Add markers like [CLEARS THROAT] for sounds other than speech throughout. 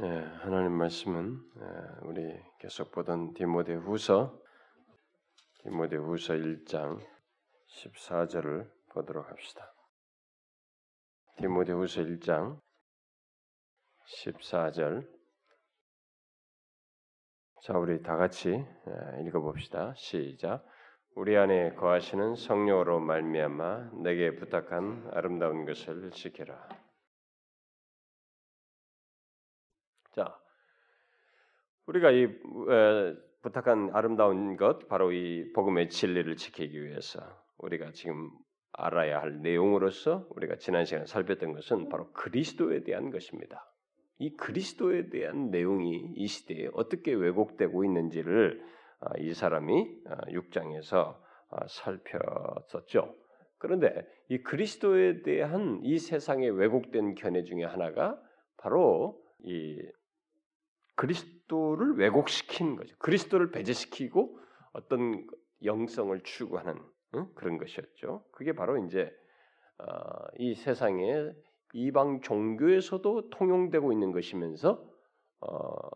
예, 하나님 말씀은 예, 우리 계속 보던 디모데후서 디모데후서 1장 14절을 보도록 합시다. 디모데후서 1장 14절 자, 우리 다 같이 예, 읽어봅시다. 시작. 우리 안에 거하시는 성령으로 말미암아 내게 부탁한 아름다운 것을 지켜라. 자, 우리가 이 에, 부탁한 아름다운 것 바로 이 복음의 진리를 지키기 위해서 우리가 지금 알아야 할 내용으로서 우리가 지난 시간에 살폈던 것은 바로 그리스도에 대한 것입니다. 이 그리스도에 대한 내용이 이 시대에 어떻게 왜곡되고 있는지를 아, 이 사람이 6장에서 아, 아, 살폈었죠. 그런데 이 그리스도에 대한 이 세상의 왜곡된 견해 중에 하나가 바로 이 그리스도를 왜곡시키는 거죠. 그리스도를 배제시키고 어떤 영성을 추구하는 응? 그런 것이었죠. 그게 바로 이제 어, 이 세상의 이방 종교에서도 통용되고 있는 것이면서 어,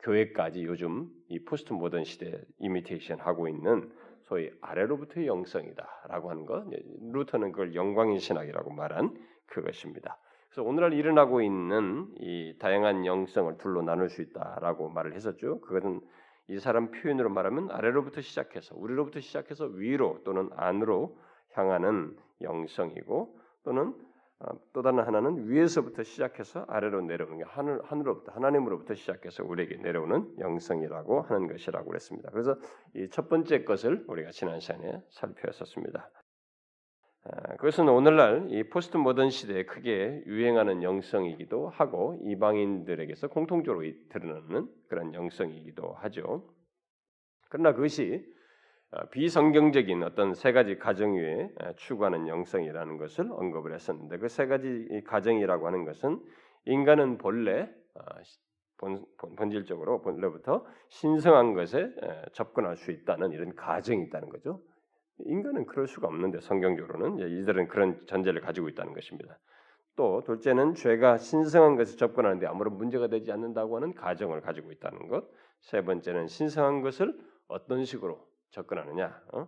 교회까지 요즘 이 포스트 모던 시대 이미테이션 하고 있는 소위 아래로부터의 영성이다라고 하는 것. 루터는 그걸 영광의 신학이라고 말한 그것입니다. 그래서 오늘날 일어나고 있는 이 다양한 영성을 둘로 나눌 수 있다라고 말을 했었죠. 그것은 이 사람 표현으로 말하면 아래로부터 시작해서 우리로부터 시작해서 위로 또는 안으로 향하는 영성이고 또는 어, 또 다른 하나는 위에서부터 시작해서 아래로 내려오는 게 하늘 하늘로부터 하나님으로부터 시작해서 우리에게 내려오는 영성이라고 하는 것이라고 그랬습니다. 그래서 이 첫 번째 것을 우리가 지난 시간에 살펴봤었습니다. 아, 그것은 오늘날 이 포스트 모던 시대에 크게 유행하는 영성이기도 하고 이방인들에게서 공통적으로 드러나는 그런 영성이기도 하죠. 그러나 그것이 아, 비성경적인 어떤 세 가지 가정 위에 아, 추구하는 영성이라는 것을 언급을 했었는데 그 세 가지 가정이라고 하는 것은 인간은 본래 본, 질적으로 본래부터 신성한 것에 접근할 수 있다는 이런 가정이 있다는 거죠. 인간은 그럴 수가 없는데 성경적으로는 이들은 그런 전제를 가지고 있다는 것입니다. 또 둘째는 죄가 신성한 것을 접근하는데 아무런 문제가 되지 않는다고 하는 가정을 가지고 있다는 것. 세 번째는 신성한 것을 어떤 식으로 접근하느냐, 어?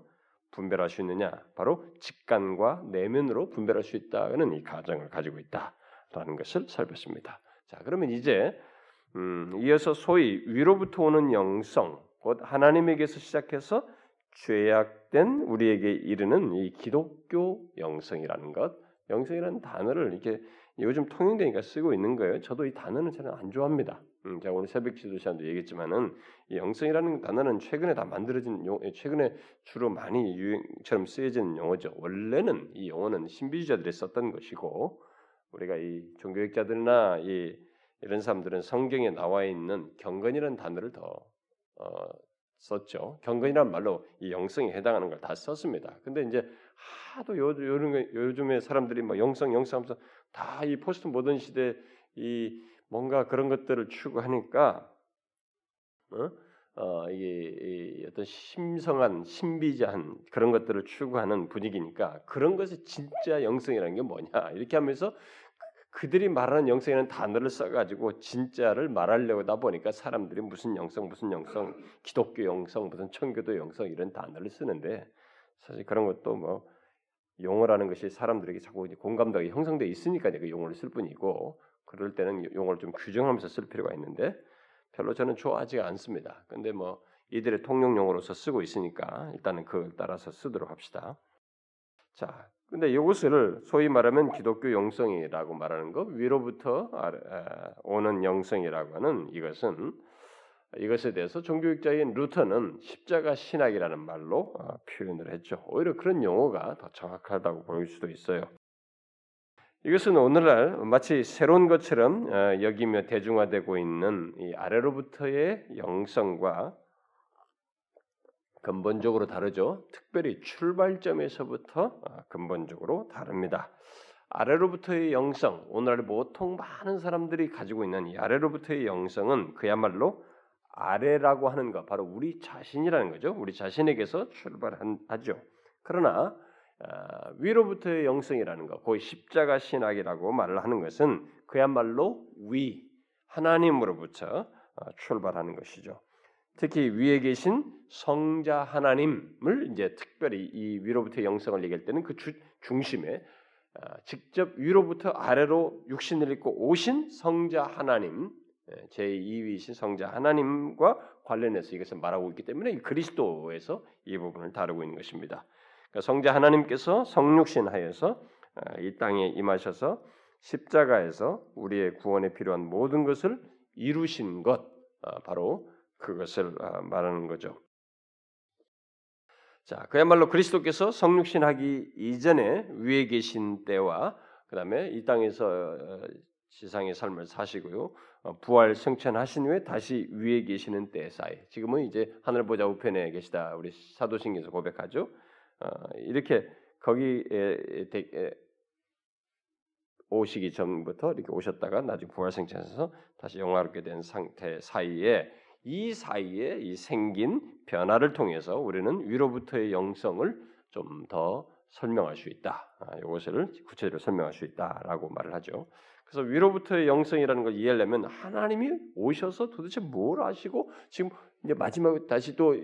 분별할 수 있느냐, 바로 직관과 내면으로 분별할 수 있다는 이 가정을 가지고 있다라는 것을 살폈습니다. 자, 그러면 이제 음, 이어서 소위 위로부터 오는 영성, 곧 하나님에게서 시작해서 죄악 된 우리에게 이르는 이 기독교 영성이라는 것, 영성이라는 단어를 이렇게 요즘 통용되니까 쓰고 있는 거예요. 저도 이 단어는 저는 안 좋아합니다. 음, 제가 오늘 새벽 지도 시간도 얘기했지만은 이 영성이라는 단어는 최근에 다 만들어진 용, 최근에 주로 많이 유행처럼 쓰여진 용어죠. 원래는 이 용어는 신비주의자들이 썼던 것이고 우리가 이 종교학자들이나 이 이런 사람들은 성경에 나와 있는 경건이라는 단어를 더 어, 썼죠. 경건이란 말로 이 영성에 해당하는 걸 다 썼습니다. 근데 이제 하도 요, 요런 거, 요즘에 사람들이 뭐 영성 영성 하면서 다 이 포스트 모던 시대 이 뭔가 그런 것들을 추구하니까 어? 어, 이게 이 어떤 심성한 신비자한 그런 것들을 추구하는 분위기니까 그런 것이 진짜 영성이라는 게 뭐냐 이렇게 하면서 그들이 말하는 영성이라는 단어를 써가지고 진짜를 말하려고 하다 보니까 사람들이 무슨 영성, 무슨 영성, 기독교 영성, 무슨 청교도 영성 이런 단어를 쓰는데 사실 그런 것도 뭐 용어라는 것이 사람들에게 자꾸 공감대가 형성돼 있으니까 그 용어를 쓸 뿐이고 그럴 때는 용어를 좀 규정하면서 쓸 필요가 있는데 별로 저는 좋아하지 않습니다. 근데 뭐 이들의 통용 용어로서 쓰고 있으니까 일단은 그걸 따라서 쓰도록 합시다. 자, 근데 이것을 소위 말하면 기독교 영성이라고 말하는 것 위로부터 오는 영성이라고 하는 이것은 이것에 대해서 종교학자인 루터는 십자가 신학이라는 말로 어, 표현을 했죠. 오히려 그런 용어가 더 정확하다고 보일 수도 있어요. 이것은 오늘날 마치 새로운 것처럼 어, 여기며 대중화되고 있는 아래로부터의 영성과 근본적으로 다르죠. 특별히 출발점에서부터 아, 근본적으로 다릅니다. 아래로부터의 영성, 오늘날 보통 많은 사람들이 가지고 있는 이 아래로부터의 영성은 그야말로 아래라고 하는 것, 바로 우리 자신이라는 거죠. 우리 자신에게서 출발하죠. 그러나 아, 위로부터의 영성이라는 것, 거의 십자가 신학이라고 말을 하는 것은 그야말로 위, 하나님으로부터 어, 출발하는 것이죠. 특히 위에 계신 성자 하나님을 이제 특별히 이 위로부터 영성을 얘기할 때는 그 주, 중심에 어, 직접 위로부터 아래로 육신을 입고 오신 성자 하나님 예, 제2위이신 성자 하나님과 관련해서 이것을 말하고 있기 때문에 그리스도에서 이 부분을 다루고 있는 것입니다. 그러니까 성자 하나님께서 성육신하여서 어, 이 땅에 임하셔서 십자가에서 우리의 구원에 필요한 모든 것을 이루신 것 어, 바로 그것을 어, 말하는 거죠. 자, 그야말로 그리스도께서 성육신하기 이전에 위에 계신 때와 그다음에 이 땅에서 지상의 삶을 사시고요. 부활 승천하신 후에 다시 위에 계시는 때 사이. 지금은 이제 하늘 보좌 우편에 계시다. 우리 사도신경에서 고백하죠. 이렇게 거기에 오시기 전부터 이렇게 오셨다가 나중에 부활생천해서 다시 영화롭게 된 상태 사이에 이 사이에 이 생긴 변화를 통해서 우리는 위로부터의 영성을 좀 더 설명할 수 있다. 아, 이것을 구체적으로 설명할 수 있다라고 말을 하죠. 그래서 위로부터의 영성이라는 걸 이해하려면 하나님이 오셔서 도대체 뭘 하시고 지금 이제 마지막에 다시 또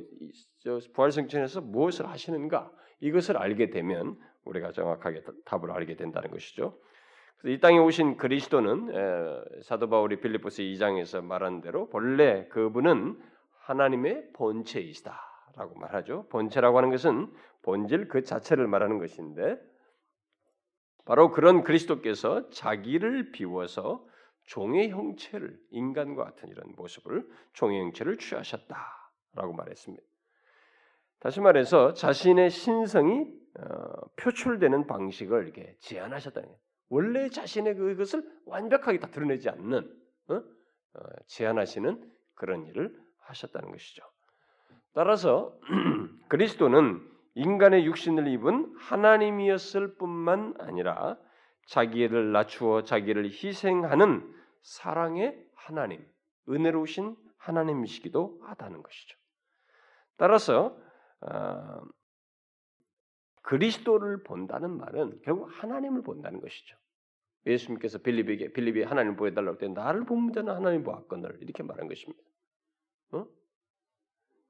부활생천에서 무엇을 하시는가 이것을 알게 되면 우리가 정확하게 답을 알게 된다는 것이죠. 이 땅에 오신 그리스도는 사도 바울이 빌립보스 2장에서 말한 대로 본래 그분은 하나님의 본체이시다라고 말하죠. 본체라고 하는 것은 본질 그 자체를 말하는 것인데 바로 그런 그리스도께서 자기를 비워서 종의 형체를 인간과 같은 이런 모습을 종의 형체를 취하셨다라고 말했습니다. 다시 말해서 자신의 신성이 어, 표출되는 방식을 이렇게 제안하셨다는 거예요. 원래 자신의 그것을 완벽하게 다 드러내지 않는 어? 어, 제안하시는 그런 일을 하셨다는 것이죠. 따라서 [CLEARS THROAT] 그리스도는 인간의 육신을 입은 하나님이었을 뿐만 아니라 자기를 낮추어 자기를 희생하는 사랑의 하나님, 은혜로우신 하나님이시기도 하다는 것이죠. 따라서 어, 그리스도를 본다는 말은 결국 하나님을 본다는 것이죠. 예수님께서 빌립에게 빌립이 하나님 보여달라고 때 나를 보면 되는 하나님 보았거늘 이렇게 말한 것입니다. 어?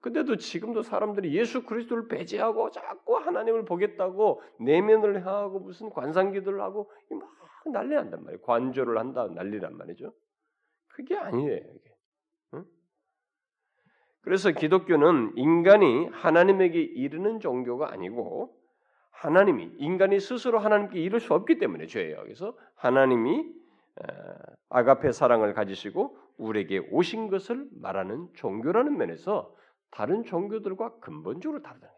근데도 지금도 사람들이 예수 그리스도를 배제하고 자꾸 하나님을 보겠다고 내면을 향하고 무슨 관상기도를 하고 막 난리 난단 말이에요. 관조를 한다 난리란 말이죠. 그게 아니에요. 이게. 어? 그래서 기독교는 인간이 하나님에게 이르는 종교가 아니고 하나님이 인간이 스스로 하나님께 이룰 수 없기 때문에 죄예요. 그래서 하나님이 아가페 사랑을 가지시고 우리에게 오신 것을 말하는 종교라는 면에서 다른 종교들과 근본적으로 다르다.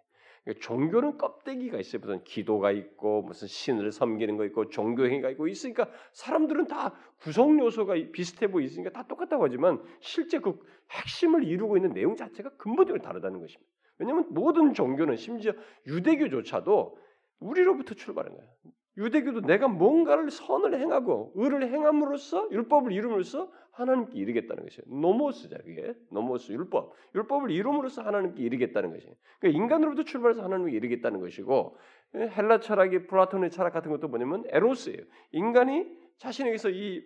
그러니까 종교는 껍데기가 있어요. 무슨 기도가 있고 무슨 신을 섬기는 거 있고 종교 행위가 있고 있으니까 사람들은 다 구성 요소가 비슷해 보이니까 다 똑같다고 하지만 실제 그 핵심을 이루고 있는 내용 자체가 근본적으로 다르다는 것입니다. 왜냐하면 모든 종교는 심지어 유대교조차도 우리로부터 출발한 거예요. 유대교도 내가 뭔가를 선을 행하고 의를 행함으로써 율법을 이룸으로써 하나님께 이르겠다는 것이에요. 노모스자 그게 노모스 율법 율법을 이룸으로써 하나님께 이르겠다는 것이에요. 그러니까 인간으로부터 출발해서 하나님께 이르겠다는 것이고 헬라 철학의 플라톤의 철학 같은 것도 뭐냐면 에로스예요. 인간이 자신에게서 이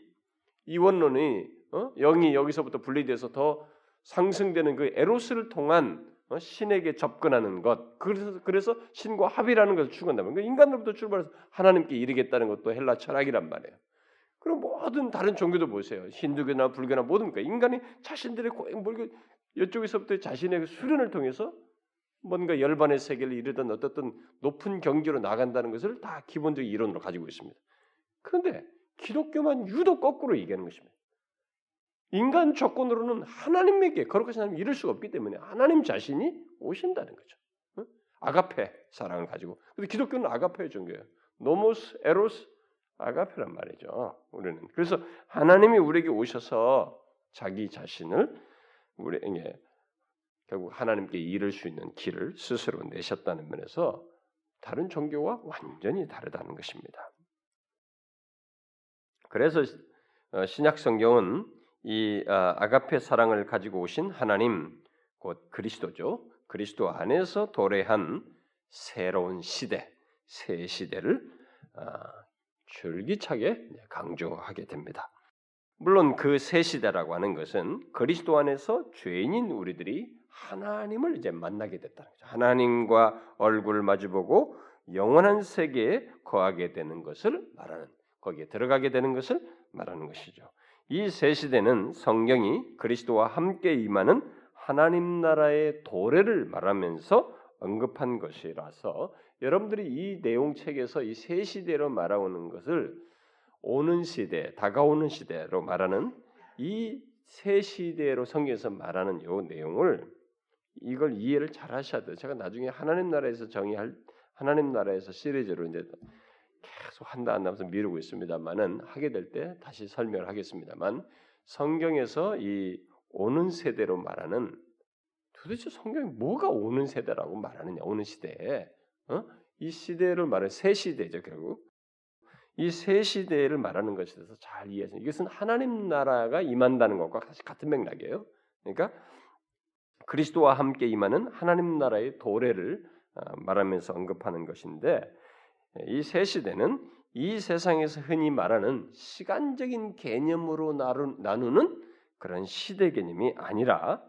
이원론이 어? 영이 여기서부터 분리돼서 더 상승되는 그 에로스를 통한 어? 신에게 접근하는 것 그래서 그래서 신과 합이라는 것을 추구한다면 그 인간으로부터 출발해서 하나님께 이르겠다는 것도 헬라 철학이란 말이에요. 그럼 모든 다른 종교도 보세요. 힌두교나 불교나 모든 거 인간이 자신들의 고행 이쪽에서부터 자신의 그 수련을 통해서 뭔가 열반의 세계를 이르던 어떻든 높은 경지로 나간다는 것을 다 기본적 이론으로 가지고 있습니다. 그런데 기독교만 유독 거꾸로 얘기하는 것입니다. 인간 조건으로는 하나님에게 거룩하신 하나님 이를 수가 없기 때문에 하나님 자신이 오신다는 거죠. 아가페 사랑을 가지고. 근데 기독교는 아가페의 종교예요. 노모스, 에로스, 아가페란 말이죠. 우리는 그래서 하나님이 우리에게 오셔서 자기 자신을 우리에게 결국 하나님께 이룰 수 있는 길을 스스로 내셨다는 면에서 다른 종교와 완전히 다르다는 것입니다. 그래서 어, 신약 성경은 이 아, 아가페 사랑을 가지고 오신 하나님 곧 그리스도죠. 그리스도 안에서 도래한 새로운 시대, 새 시대를 아, 줄기차게 강조하게 됩니다. 물론 그 새 시대라고 하는 것은 그리스도 안에서 죄인인 우리들이 하나님을 이제 만나게 됐다는 거죠. 하나님과 얼굴을 마주보고 영원한 세계에 거하게 되는 것을 말하는 거기에 들어가게 되는 것을 말하는 것이죠. 이새 시대는 성경이 그리스도와 함께 임하는 하나님 나라의 도래를 말하면서 언급한 것이라서 여러분들이 이 내용 책에서 이새 시대로 말하는 것을 오는 시대, 다가오는 시대로 말하는 이새 시대로 성경에서 말하는 요 내용을 이걸 이해를 잘 하셔야 돼요. 제가 나중에 하나님 나라에서 정의할 하나님 나라에서 시리즈로 이제 계속 한다 한다 하면서 미루고 있습니다만은 하게 될 때 다시 설명을 하겠습니다만 성경에서 이 오는 세대로 말하는 도대체 성경이 뭐가 오는 세대라고 말하느냐 오는 시대에 어? 이 시대를 말하는 새 시대죠 결국 이 새 시대를 말하는 것에 대해서 잘 이해하세요. 이것은 하나님 나라가 임한다는 것과 같이 같은 맥락이에요. 그러니까 그리스도와 함께 임하는 하나님 나라의 도래를 어, 말하면서 언급하는 것인데 이 새 시대는 이 세상에서 흔히 말하는 시간적인 개념으로 나누는 그런 시대 개념이 아니라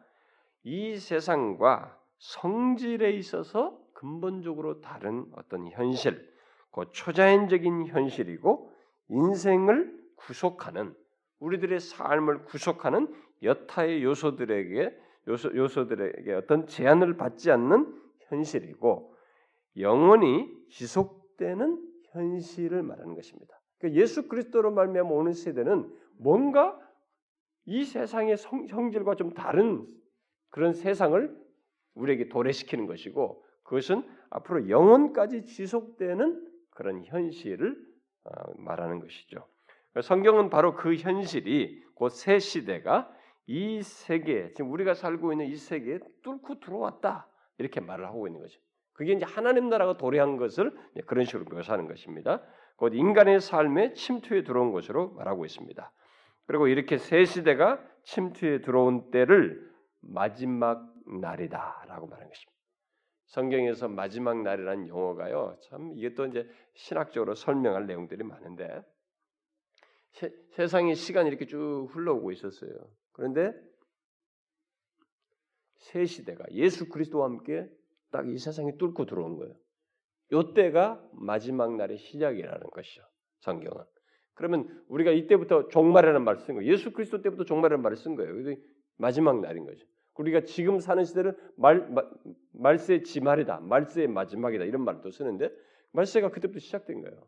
이 세상과 성질에 있어서 근본적으로 다른 어떤 현실, 그 초자연적인 현실이고 인생을 구속하는 우리들의 삶을 구속하는 여타의 요소들에게 요소, 요소들에게 어떤 제한을 받지 않는 현실이고 영원히 지속 되는 현실을 말하는 것입니다. 그러니까 예수 그리스도로 말미암아 오는 세대는 뭔가 이 세상의 성, 형질과 좀 다른 그런 세상을 우리에게 도래시키는 것이고 그것은 앞으로 영원까지 지속되는 그런 현실을 어, 말하는 것이죠. 성경은 바로 그 현실이 곧 새 시대가 이 세계 지금 우리가 살고 있는 이 세계에 뚫고 들어왔다 이렇게 말을 하고 있는 거죠. 그게 이제 하나님 나라가 도래한 것을 그런 식으로 묘사하는 것입니다. 곧 인간의 삶에 침투에 들어온 것으로 말하고 있습니다. 그리고 이렇게 새 시대가 침투에 들어온 때를 마지막 날이다라고 말하는 것입니다. 성경에서 마지막 날이라는 용어가요. 참또 이제 신학적으로 설명할 내용들이 많은데 세, 세상의 시간이 이렇게 쭉 흘러오고 있었어요. 그런데 새 시대가 예수 그리스도와 함께 딱 이 세상에 뚫고 들어온 거예요. 요때가 마지막 날의 시작이라는 것이죠. 성경은. 그러면 우리가 이때부터 종말이라는 말을 쓴 거예요. 예수 그리스도 때부터 종말이라는 말을 쓴 거예요. 마지막 날인 거죠. 우리가 지금 사는 시대는 말, 말세의 지말이다. 말세의 마지막이다. 이런 말도 쓰는데 말세가 그때부터 시작된 거예요.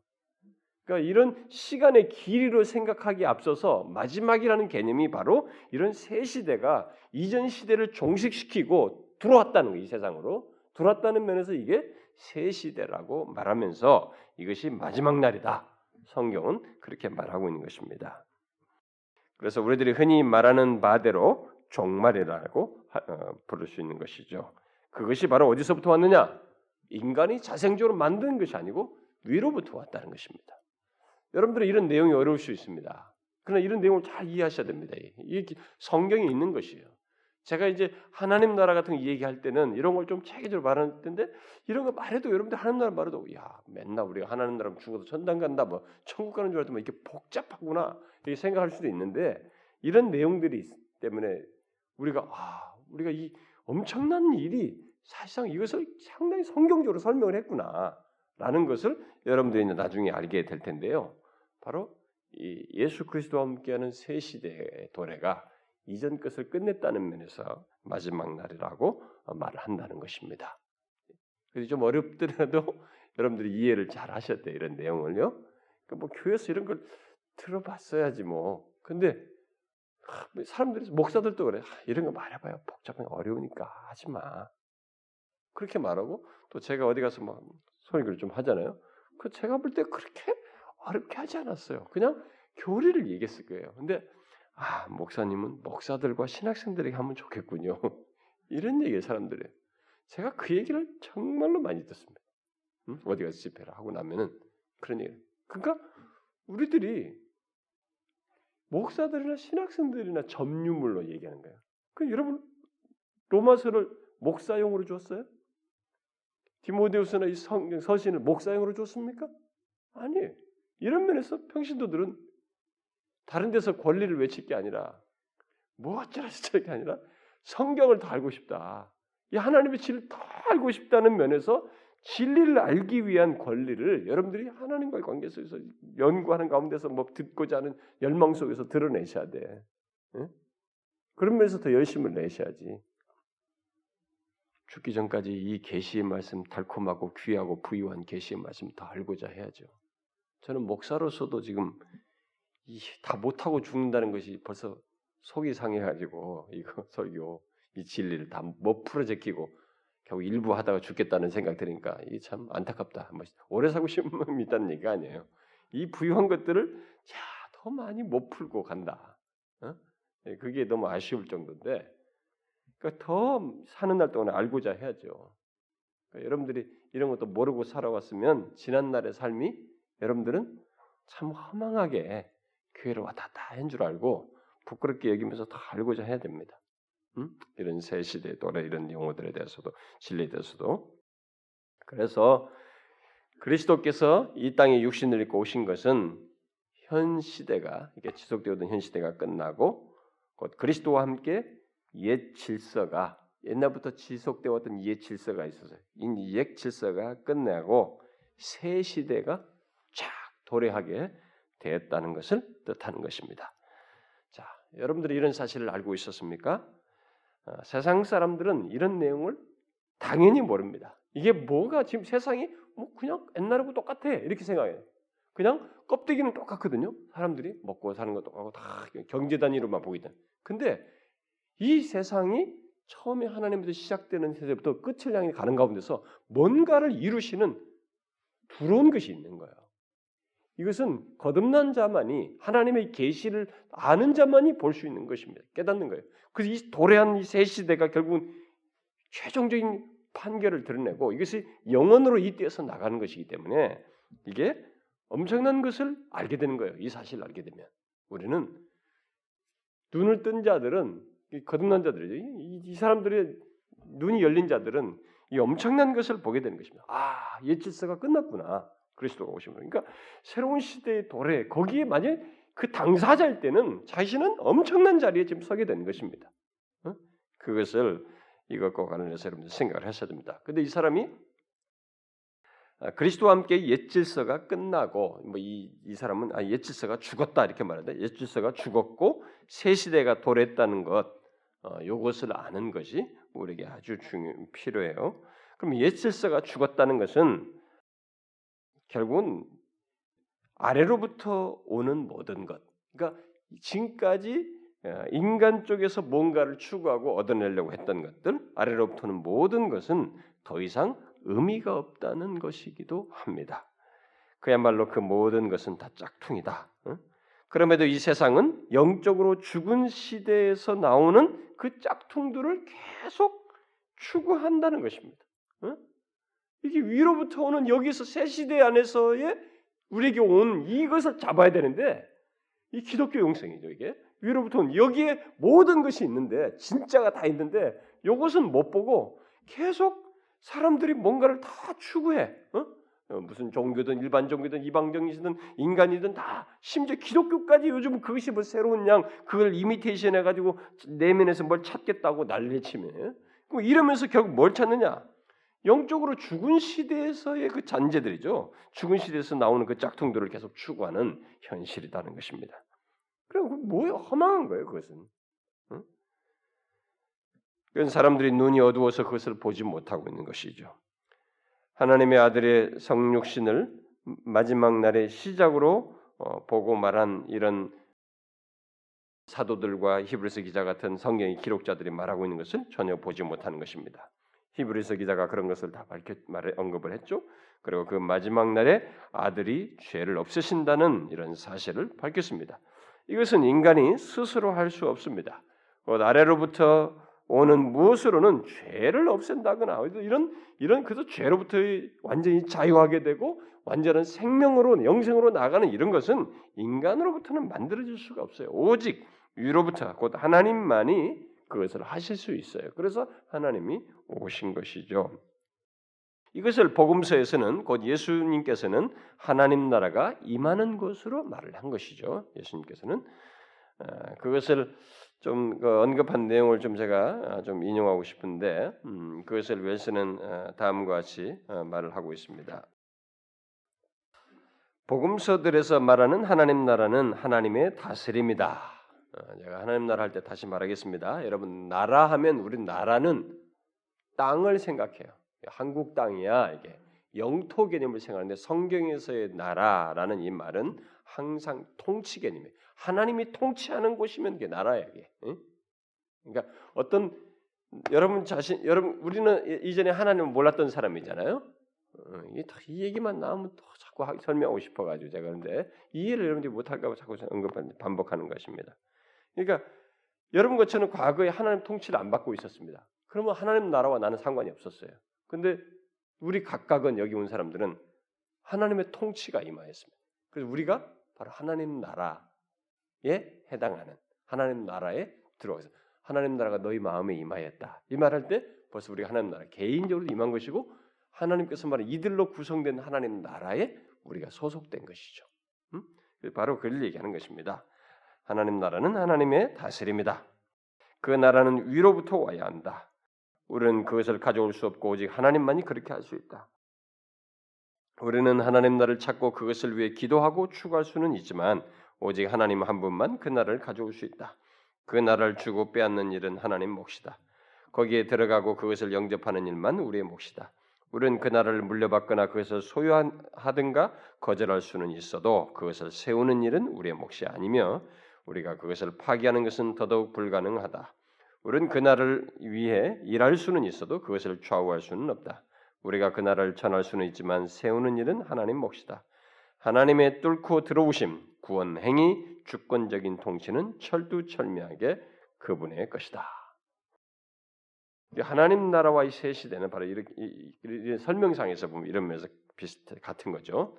그러니까 이런 시간의 길이로 생각하기 앞서서 마지막이라는 개념이 바로 이런 새 시대가 이전 시대를 종식시키고 들어왔다는 거예요. 이 세상으로. 들어왔다는 면에서 이게 새 시대라고 말하면서 이것이 마지막 날이다. 성경은 그렇게 말하고 있는 것입니다. 그래서 우리들이 흔히 말하는 바대로 종말이라고 어, 부를 수 있는 것이죠. 그것이 바로 어디서부터 왔느냐? 인간이 자생적으로 만든 것이 아니고 위로부터 왔다는 것입니다. 여러분들은 이런 내용이 어려울 수 있습니다. 그러나 이런 내용을 잘 이해하셔야 됩니다. 이게 성경에 있는 것이에요. 제가 이제 하나님 나라 같은 거 얘기할 때는 이런 걸 좀 체계적으로 말할 텐데 이런 거 말해도 여러분들 하나님 나라 말해도 야 맨날 우리가 하나님 나라 죽어도 천당 간다 뭐 천국 가는 줄 알았더니 이게 복잡하구나 이렇게 생각할 수도 있는데 이런 내용들이 때문에 우리가 아 우리가 이 엄청난 일이 사실상 이것을 상당히 성경적으로 설명을 했구나라는 것을 여러분들이 나중에 알게 될 텐데요. 바로 이 예수 그리스도와 함께하는 새 시대의 도래가 이전 것을 끝냈다는 면에서 마지막 날이라고 말을 한다는 것입니다. 그래서 좀 어렵더라도 [LAUGHS] 여러분들이 이해를 잘 돼요. 이런 내용을요. 그러니까 뭐 교회에서 이런 걸 들어봤어야지 뭐. 근데 사람들이 목사들도 그래. 이런 거 말해봐요. 복잡해 어려우니까 하지 마. 그렇게 말하고 또 제가 어디 가서 막 소리를 좀 하잖아요. 그 제가 볼 때 그렇게 어렵게 하지 않았어요. 그냥 교리를 얘기했을 거예요. 근데 아 목사님은 목사들과 신학생들에게 하면 좋겠군요. [LAUGHS] 이런 얘기예요 사람들이. 제가 그 얘기를 정말로 많이 듣습니다. 응? 어디 가서 집회를 하고 나면은 그런 얘기. 그러니까 우리들이 목사들이나 신학생들이나 점유물로 얘기하는 거예요. 그 여러분 로마서를 목사용으로 줬어요? 디모데우스나 이 성, 서신을 목사용으로 줬습니까? 아니. 이런 면에서 평신도들은 다른 데서 권리를 외칠 게 아니라 뭐 어쩌라 저쩌라 게 아니라 성경을 더 알고 싶다. 이 하나님의 진리를 더 알고 싶다는 면에서 진리를 알기 위한 권리를 여러분들이 하나님과의 관계 속에서 연구하는 가운데서 뭐 듣고자 하는 열망 속에서 드러내셔야 돼. 응? 그런 면에서 더 열심을 내셔야지. 죽기 전까지 이 계시의 말씀 달콤하고 귀하고 부유한 계시의 말씀 더 알고자 해야죠. 저는 목사로서도 지금 다 못하고 죽는다는 것이 벌써 속이 상해가지고 [LAUGHS] 이거 설교 이 진리를 다못 풀어 제끼고 결국 일부 하다가 죽겠다는 생각 들으니까 이게 참 안타깝다. 뭐 오래 사고 싶으면 [LAUGHS] 있다는 얘기가 아니에요. 이 부유한 것들을 자 더 많이 못 풀고 간다. 어? 예, 그게 너무 아쉬울 정도인데 그러니까 더 사는 날 동안에 알고자 해야죠. 그러니까 여러분들이 이런 것도 모르고 살아왔으면 지난 날의 삶이 여러분들은 참 허망하게 교회를 왔다 갔다 한 줄 알고 부끄럽게 여기면서 다 알고자 해야 됩니다. 음? 이런 새 시대 또래 이런 용어들에 대해서도 진리에 대해서도 그래서 그리스도께서 이 땅에 육신을 입고 오신 것은 현 시대가 이게 지속되었던 현 시대가 끝나고 곧 그리스도와 함께 옛 질서가 옛날부터 지속되어 왔던 옛 질서가 있어서 이옛 질서가 끝나고 새 시대가 쫙 도래하게 되었다는 것을 뜻하는 것입니다. 자, 여러분들이 이런 사실을 알고 있었습니까? 어, 세상 사람들은 이런 내용을 당연히 모릅니다. 이게 뭐가 지금 세상이 뭐 그냥 옛날하고 똑같아 이렇게 생각해요. 그냥 껍데기는 똑같거든요. 사람들이 먹고 사는 것 똑같고 다 경제 단위로만 보이든. 근데 이 세상이 처음에 하나님부터 시작되는 세대부터 끝을 향해 가는 가운데서 뭔가를 이루시는 두려운 것이 있는 거예요. 이것은 거듭난 자만이 하나님의 계시를 아는 자만이 볼 수 있는 것입니다. 깨닫는 거예요. 그래서 이 도래한 이새 시대가 결국은 최종적인 판결을 드러내고 이것이 영원으로 이때에서 나가는 것이기 때문에 이게 엄청난 것을 알게 되는 거예요. 이 사실을 알게 되면 우리는 눈을 뜬 자들은 거듭난 자들이죠. 이, 이 사람들의 눈이 열린 자들은 이 엄청난 것을 보게 되는 것입니다. 아, 옛 질서가 끝났구나. 그리스도가 오신 분. 그러니까 새로운 시대의 도래 거기에 만약 그 당사자일 때는 자신은 엄청난 자리에 지금 서게 되는 것입니다. 어? 그것을 이것과 관련해서 여러분들 생각을 하셔야 됩니다. 근데 이 사람이 아, 그리스도와 함께 옛 질서가 끝나고 뭐 이 이 사람은 아, 옛 질서가 죽었다 이렇게 말하는데 옛 질서가 죽었고 새 시대가 도래했다는 것 어, 이것을 아는 것이 우리에게 아주 중요 필요해요. 그럼 옛 질서가 죽었다는 것은 결국은 아래로부터 오는 모든 것. 그러니까 지금까지 어, 인간 쪽에서 뭔가를 추구하고 얻어내려고 했던 것들, 아래로부터는 모든 것은 더 이상 의미가 없다는 것이기도 합니다. 그야말로 그 모든 것은 다 짝퉁이다. 그럼에도 이 세상은 영적으로 죽은 시대에서 나오는 그 짝퉁들을 계속 추구한다는 것입니다. 이게 위로부터 오는 여기서 새 시대 안에서의 우리에게 온 이것을 잡아야 되는데 이 기독교 영성이죠 이게 위로부터 온 여기에 모든 것이 있는데 진짜가 다 있는데 이것은 못 보고 계속 사람들이 뭔가를 다 추구해. 어? 어 무슨 종교든 일반 종교든 이방 종교든 인간이든 다 심지어 기독교까지 요즘 그것이 뭐 새로운 양 그걸 이미테이션 해가지고 내면에서 뭘 찾겠다고 난리치면 그럼 이러면서 결국 뭘 찾느냐? 영적으로 죽은 시대에서의 그 잔재들이죠. 죽은 시대에서 나오는 그 짝퉁들을 계속 추구하는 현실이라는 것입니다. 그럼 뭐예요? 허망한 거예요, 그것은. 응? 그건 사람들이 눈이 어두워서 그것을 보지 못하고 있는 것이죠. 하나님의 아들의 성육신을 마지막 날의 시작으로 어, 보고 말한 이런 사도들과 히브리서 기자 같은 성경의 기록자들이 말하고 있는 것을 전혀 보지 못하는 것입니다. 히브리서 기자가 그런 것을 다 밝혀 말해 언급을 했죠. 그리고 그 마지막 날에 아들이 죄를 없애신다는 이런 사실을 밝혔습니다. 이것은 인간이 스스로 할 수 없습니다. 곧 아래로부터 오는 무엇으로는 죄를 없앤다거나 이런 이런 그도 죄로부터 완전히 자유하게 되고 완전한 생명으로 영생으로 나가는 이런 것은 인간으로부터는 만들어질 수가 없어요. 오직 위로부터 곧 하나님만이 그것을 하실 수 있어요. 그래서 하나님이 오신 것이죠. 이것을 복음서에서는 곧 예수님께서는 하나님 나라가 임하는 것으로 말을 한 것이죠. 예수님께서는 어, 그것을 좀그 언급한 내용을 좀 제가 어, 좀 인용하고 싶은데 음, 그것을 웰스는 어, 다음과 같이 말을 하고 있습니다. 복음서들에서 말하는 하나님 나라는 하나님의 다스림이다. 제가 하나님 나라 할 때 다시 말하겠습니다. 여러분 나라 하면 우리 나라는 땅을 생각해요. 한국 땅이야 이게 영토 개념을 생각하는데 성경에서의 나라라는 이 말은 항상 통치 개념이에요. 하나님이 통치하는 곳이면 그게 나라야 이게. 응? 그러니까 어떤 여러분 자신 여러분 우리는 이전에 하나님을 몰랐던 사람이잖아요. 어, 이게 이 얘기만 나오면 또 자꾸 설명하고 싶어가지고 제가 그런데 이해를 여러분들이 못할까봐 자꾸 언급 반복하는 것입니다. 그러니까 여러분 것처럼 과거에 하나님 통치를 안 받고 있었습니다. 그러면 하나님 나라와 나는 상관이 없었어요. 근데 우리 각각은 여기 온 사람들은 하나님의 통치가 임하였습니다. 그래서 우리가 바로 하나님 나라에 해당하는 하나님 나라에 들어가서 하나님 나라가 너희 마음에 임하였다. 이 말할 때 벌써 우리가 하나님 나라 개인적으로 임한 것이고 하나님께서 말한 이들로 구성된 하나님 나라에 우리가 소속된 것이죠. 음? 바로 그를 얘기하는 것입니다. 하나님 나라는 하나님의 다스림이다. 그 나라는 위로부터 와야 한다. 우리는 그것을 가져올 수 없고 오직 하나님만이 그렇게 할 수 있다. 우리는 하나님 나를 찾고 그것을 위해 기도하고 추구할 수는 있지만 오직 하나님 한 분만 그 나라를 가져올 수 있다. 그 나라를 주고 빼앗는 일은 하나님 몫이다. 거기에 들어가고 그것을 영접하는 일만 우리의 몫이다. 우리는 그 나라를 물려받거나 그것을 소유하든가 거절할 수는 있어도 그것을 세우는 일은 우리의 몫이 아니며 우리가 그것을 파기하는 것은 더더욱 불가능하다. 우리는 그 나라를 위해 일할 수는 있어도 그것을 좌우할 수는 없다. 우리가 그 나라를 전할 수는 있지만 세우는 일은 하나님 몫이다. 하나님의 뚫고 들어오심, 구원 행위, 주권적인 통치는 철두철미하게 그분의 것이다. 하나님 나라와 새 시대는 바로 이렇게 이, 이, 이 설명상에서 보면 이런 면에서 비슷 같은 거죠.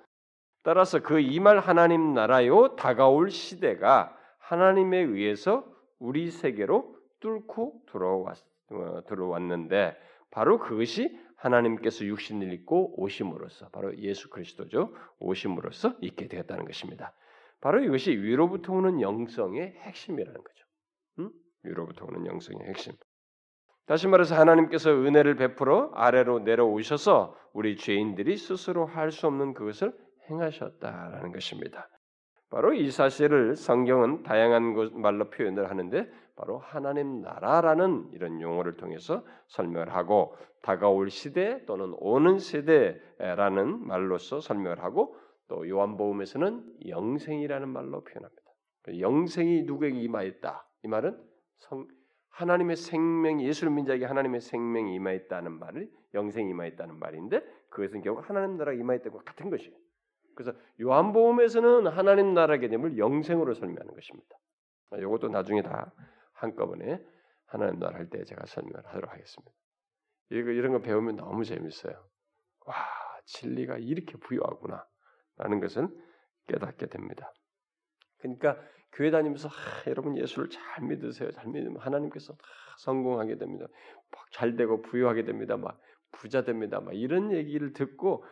따라서 그 이 말 하나님 나라요 다가올 시대가 하나님에 의해서 우리 세계로 뚫고 들어왔, 어, 들어왔는데 바로 그것이 하나님께서 육신을 입고 오심으로써 바로 예수 그리스도죠 오심으로써 있게 되었다는 것입니다. 바로 이것이 위로부터 오는 영성의 핵심이라는 거죠. 음? 위로부터 오는 영성의 핵심. 다시 말해서 하나님께서 은혜를 베풀어 아래로 내려오셔서 우리 죄인들이 스스로 할 수 없는 그것을 행하셨다라는 것입니다. 바로 이 사실을 성경은 다양한 말로 표현을 하는데 바로 하나님 나라라는 이런 용어를 통해서 설명을 하고 다가올 시대 또는 오는 세대라는 말로서 설명을 하고 또 요한복음에서는 영생이라는 말로 표현합니다. 영생이 누구에게 임하였다. 이 말은 성, 하나님의 생명, 예수를 믿는 자에게 하나님의 생명이 임하였다는 말을 영생이 임하였다는 말인데 그것은 결국 하나님 나라가 임하였다고 같은 것이에요. 그래서 요한복음에서는 하나님 나라 개념을 영생으로 설명하는 것입니다. 이것도 나중에 다 한꺼번에 하나님 나라 할 때 제가 설명을 하도록 하겠습니다. 이거 이런 거 배우면 너무 재밌어요. 와, 진리가 이렇게 부유하구나 라는 것은 깨닫게 됩니다. 그러니까 교회 다니면서 아, 여러분 예수를 잘 믿으세요. 잘 믿으면 하나님께서 성공하게 됩니다. 잘 되고 부유하게 됩니다. 막 부자 됩니다. 막 이런 얘기를 듣고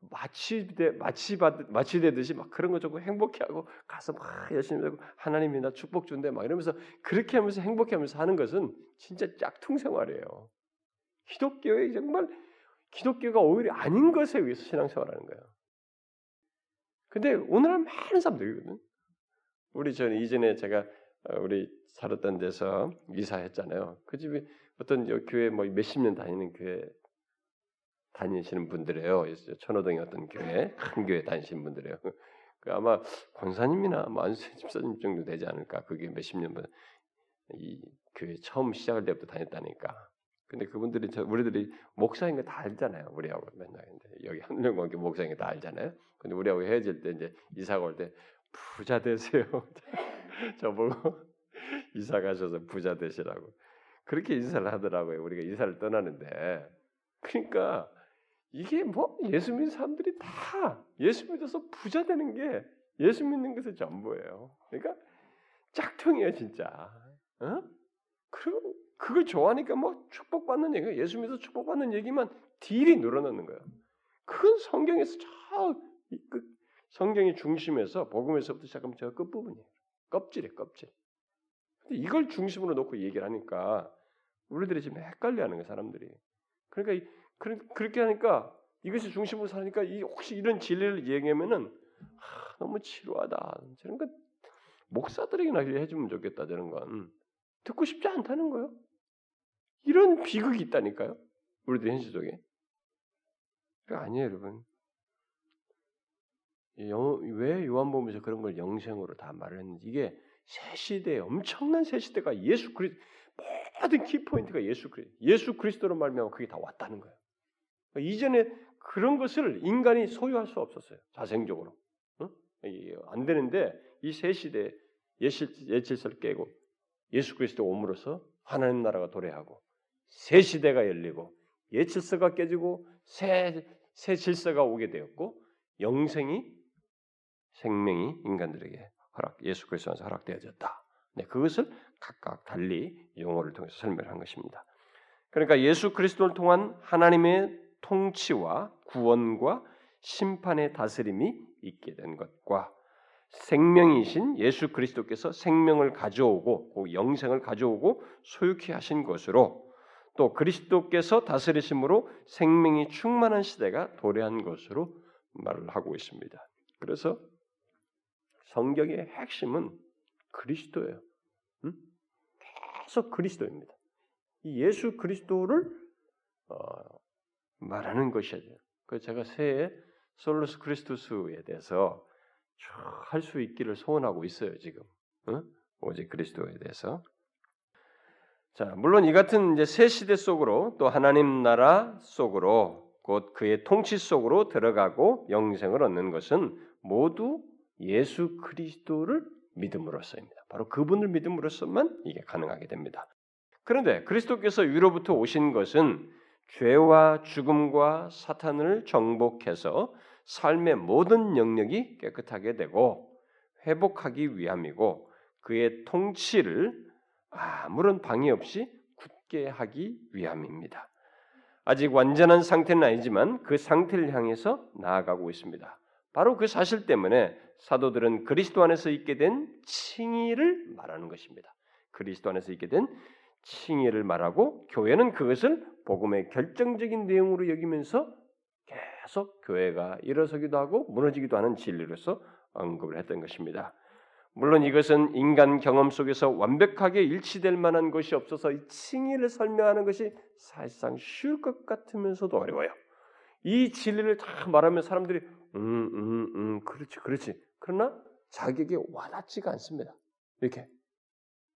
마치되 마치받 마치되듯이 막 그런 거 조금 행복해하고 가서 막 열심히 하고 하나님이 나 축복 준대 막 이러면서 그렇게 하면서 행복해하면서 하는 것은 진짜 짝퉁 생활이에요. 기독교의 정말 기독교가 오히려 아닌 것에 의해서 신앙생활하는 거예요. 근데 오늘날 많은 사람들이거든. 우리 전 이전에 제가 어, 우리 살았던 데서 이사했잖아요. 그 집이 어떤 교회 뭐 몇십 년 다니는 교회 다니시는 분들이에요. 천호동의 어떤 교회, 큰 교회 다니시는 분들이에요. 그 아마 권사님이나 만수 집사님 정도 되지 않을까. 그게 몇십 년이 교회 처음 시작할 때부터 다녔다니까. 근데 그분들이 저 우리들이 목사인 거 다 알잖아요. 우리하고 맨날 근데 여기 한명 관계 목사인 거 다 알잖아요. 근데 우리하고 헤어질 때 이제 이사가 올 때 부자 되세요. [LAUGHS] 저보고 이사 가셔서 부자 되시라고 그렇게 인사를 하더라고요. 우리가 이사를 떠나는데 그러니까 이게 뭐 예수 믿는 사람들이 다 예수 믿어서 부자 되는 게 예수 믿는 것의 전부예요. 그러니까 짝퉁이에요, 진짜. 어? 그리고 그 그걸 좋아하니까 뭐 축복받는 얘기, 예수 믿어 축복받는 얘기만 딜이 늘어나는 거예요. 큰 성경에서 저 그 성경의 중심에서 복음에서부터 시작하면 저 끝부분이에요. 껍질에 껍질. 근데 이걸 중심으로 놓고 얘기를 하니까 우리들이 지금 헷갈려하는 거예요, 사람들이. 그러니까 그렇게 하니까 이것이 중심으로 사니까 이 혹시 이런 진리를 얘기하면은 아, 너무 지루하다. 저런 거 목사들에게나 해주면 좋겠다. 저런 건 듣고 싶지 않다는 거예요. 이런 비극이 있다니까요. 우리들 현실 속에. 아니에요, 여러분. 왜 요한복음에서 그런 걸 영생으로 다 말을 했는지 이게 새 시대에 엄청난 새 시대가 예수 그리 모든 키포인트가 예수 그리 예수 그리스도로 말미암아 그게 다 왔다는 거예요. 이전에 그런 것을 인간이 소유할 수 없었어요. 자생적으로 응? 안 되는데 이 새 시대 예질서를 깨고 예수 그리스도 옴으로써 하나님 나라가 도래하고 새 시대가 열리고 예질서가 깨지고 새, 새 질서가 오게 되었고 영생이 생명이 인간들에게 허락 예수 그리스도 안에서 허락되어졌다. 네, 그것을 각각 달리 용어를 통해서 설명한 것입니다. 그러니까 예수 그리스도를 통한 하나님의 통치와 구원과 심판의 다스림이 있게 된 것과 생명이신 예수 그리스도께서 생명을 가져오고 그 영생을 가져오고 소유케 하신 것으로 또 그리스도께서 다스리심으로 생명이 충만한 시대가 도래한 것으로 말을 하고 있습니다. 그래서 성경의 핵심은 그리스도예요. 응? 계속 그리스도입니다. 이 예수 그리스도를 어, 말하는 것이죠. 그 제가 새해 솔루스 크리스투스에 대해서 할 수 있기를 소원하고 있어요 지금. 응? 오직 그리스도에 대해서. 자, 물론 이 같은 이제 새 시대 속으로 또 하나님 나라 속으로 곧 그의 통치 속으로 들어가고 영생을 얻는 것은 모두 예수 그리스도를 믿음으로써입니다. 바로 그분을 믿음으로써만 이게 가능하게 됩니다. 그런데 그리스도께서 위로부터 오신 것은 죄와 죽음과 사탄을 정복해서 삶의 모든 영역이 깨끗하게 되고 회복하기 위함이고 그의 통치를 아무런 방해 없이 굳게 하기 위함입니다. 아직 완전한 상태는 아니지만 그 상태를 향해서 나아가고 있습니다. 바로 그 사실 때문에 사도들은 그리스도 안에서 있게 된 칭의를 말하는 것입니다. 그리스도 안에서 있게 된 칭의를 말하고 교회는 그것을 복음의 결정적인 내용으로 여기면서 계속 교회가 일어서기도 하고 무너지기도 하는 진리로서 언급을 했던 것입니다. 물론 이것은 인간 경험 속에서 완벽하게 일치될 만한 것이 없어서 이 칭의를 설명하는 것이 사실상 쉬울 것 같으면서도 어려워요. 이 진리를 다 말하면 사람들이 음, 음, 음, 그렇지, 그렇지. 그러나 자기에게 와닿지가 않습니다. 이렇게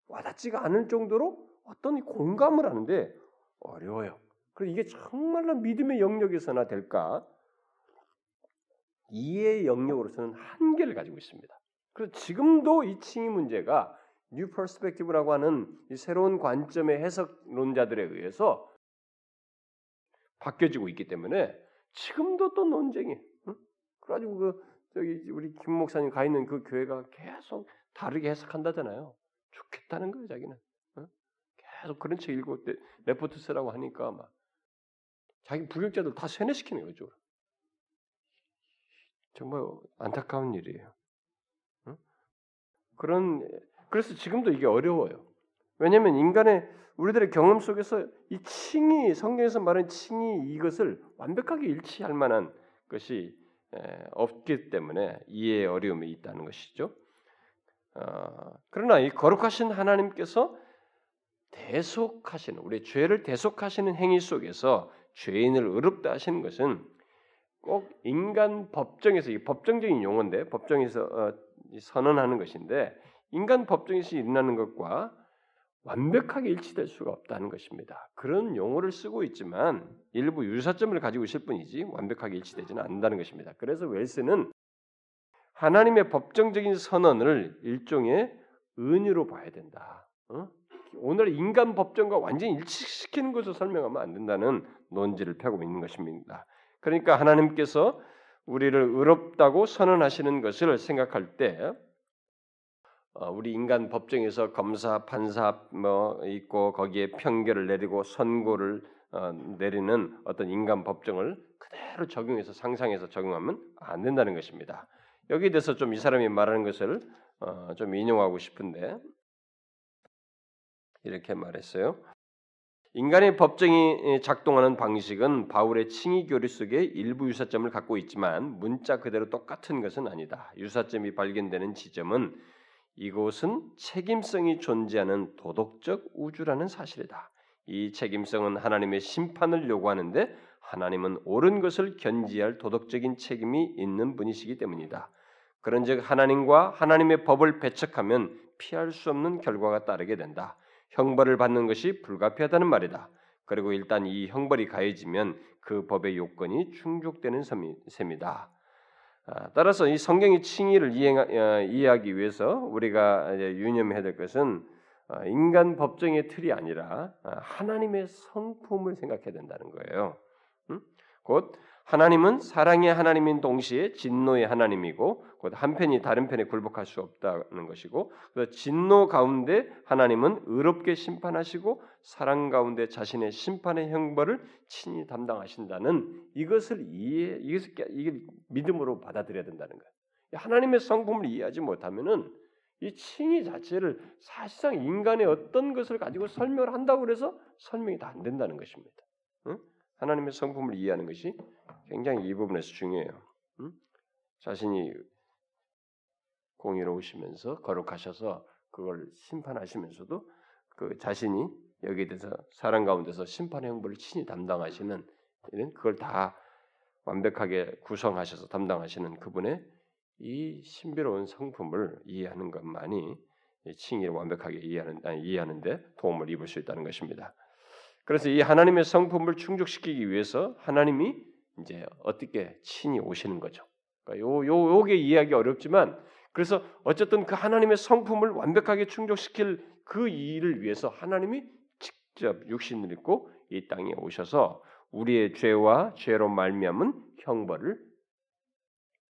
와닿지가 않을 정도로 어떤 공감을 하는데 어려워요. 그래서 이게 정말로 믿음의 영역에서나 될까? 이해의 영역으로서는 한계를 가지고 있습니다. 그래서 지금도 이 칭의 문제가 New Perspective라고 하는 새로운 관점의 해석론자들에 의해서 바뀌어지고 있기 때문에 지금도 또 논쟁이. 응? 그래가지고 그 저기 우리 김 목사님 가 있는 그 교회가 계속 다르게 해석한다잖아요. 좋겠다는 거예요, 자기는. 응? 계속 그런 책 읽고 레포트 쓰라고 하니까 막 자기 부역자들 다 세뇌시키는 거죠. 정말 안타까운 일이에요. 응? 그런 그래서 지금도 이게 어려워요. 왜냐하면 인간의 우리들의 경험 속에서 이 칭이 성경에서 말하는 칭이 이것을 완벽하게 일치할 만한 것이 없기 때문에 이해의 어려움이 있다는 것이죠. 어, 그러나 이 거룩하신 하나님께서 대속하시는 우리 죄를 대속하시는 행위 속에서 죄인을 의롭다 하시는 것은 꼭 인간 법정에서 이 법정적인 용어인데 법정에서 어, 선언하는 것인데 인간 법정에서 일어나는 것과 완벽하게 일치될 수가 없다는 것입니다. 그런 용어를 쓰고 있지만 일부 유사점을 가지고 있을 뿐이지 완벽하게 일치되지는 않는다는 것입니다. 그래서 웰스는 하나님의 법정적인 선언을 일종의 은유로 봐야 된다. 어? 오늘 인간 법정과 완전히 일치시키는 것을 설명하면 안 된다는 논지를 펴고 있는 것입니다. 그러니까 하나님께서 우리를 의롭다고 선언하시는 것을 생각할 때 어, 우리 인간 법정에서 검사, 판사 뭐 있고 거기에 평결을 내리고 선고를 어, 내리는 어떤 인간 법정을 그대로 적용해서 상상해서 적용하면 안 된다는 것입니다. 여기에 대해서 좀 이 사람이 말하는 것을 어, 좀 인용하고 싶은데 이렇게 말했어요. 인간의 법정이 작동하는 방식은 바울의 칭의 교리 속에 일부 유사점을 갖고 있지만 문자 그대로 똑같은 것은 아니다. 유사점이 발견되는 지점은 이곳은 책임성이 존재하는 도덕적 우주라는 사실이다. 이 책임성은 하나님의 심판을 요구하는데 하나님은 옳은 것을 견지할 도덕적인 책임이 있는 분이시기 때문이다. 그런즉 하나님과 하나님의 법을 배척하면 피할 수 없는 결과가 따르게 된다. 형벌을 받는 것이 불가피하다는 말이다. 그리고 일단 이 형벌이 가해지면 그 법의 요건이 충족되는 셈이다. 아, 따라서 이 성경의 칭의를 어, 이해하기 위해서 우리가 유념해야 될 것은 어, 인간 법정의 틀이 아니라 어, 하나님의 성품을 생각해야 된다는 거예요. 곧 하나님은 사랑의 하나님인 동시에 진노의 하나님이고 곧 한편이 다른 편에 굴복할 수 없다는 것이고 그래서 진노 가운데 하나님은 의롭게 심판하시고 사랑 가운데 자신의 심판의 형벌을 친히 담당하신다는 이것을 이해 이것을 이게 믿음으로 받아들여야 된다는 거예요. 하나님의 성품을 이해하지 못하면은 이 칭의 자체를 사실상 인간의 어떤 것을 가지고 설명을 한다고 그래서 설명이 다 안 된다는 것입니다. 응? 하나님의 성품을 이해하는 것이 굉장히 이 부분에서 중요해요. 응? 자신이 공의로우시면서 거룩하셔서 그걸 심판하시면서도 그 자신이 여기에 대해서 사람 가운데서 심판의 형벌을 친히 담당하시는 이런 그걸 다 완벽하게 구성하셔서 담당하시는 그분의 이 신비로운 성품을 이해하는 것만이 칭의를 완벽하게 이해하는 아니, 이해하는데 도움을 입을 수 있다는 것입니다. 그래서 이 하나님의 성품을 충족시키기 위해서 하나님이 이제 어떻게 친히 오시는 거죠. 그러니까 요, 요, 요게 이해하기 어렵지만 그래서 어쨌든 그 하나님의 성품을 완벽하게 충족시킬 그 일을 위해서 하나님이 직접 육신을 입고 이 땅에 오셔서 우리의 죄와 죄로 말미암은 형벌을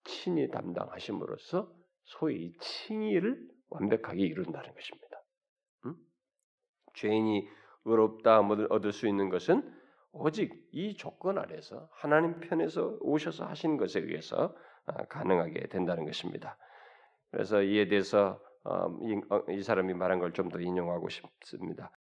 친히 담당하심으로써 소위 칭의를 완벽하게 이룬다는 것입니다. 음? 죄인이 의롭다 얻을 수 있는 것은 오직 이 조건 아래서 하나님 편에서 오셔서 하신 것에 의해서 아, 가능하게 된다는 것입니다. 그래서 이에 대해서 어, 어, 이 사람이 말한 걸 좀 더 인용하고 싶습니다.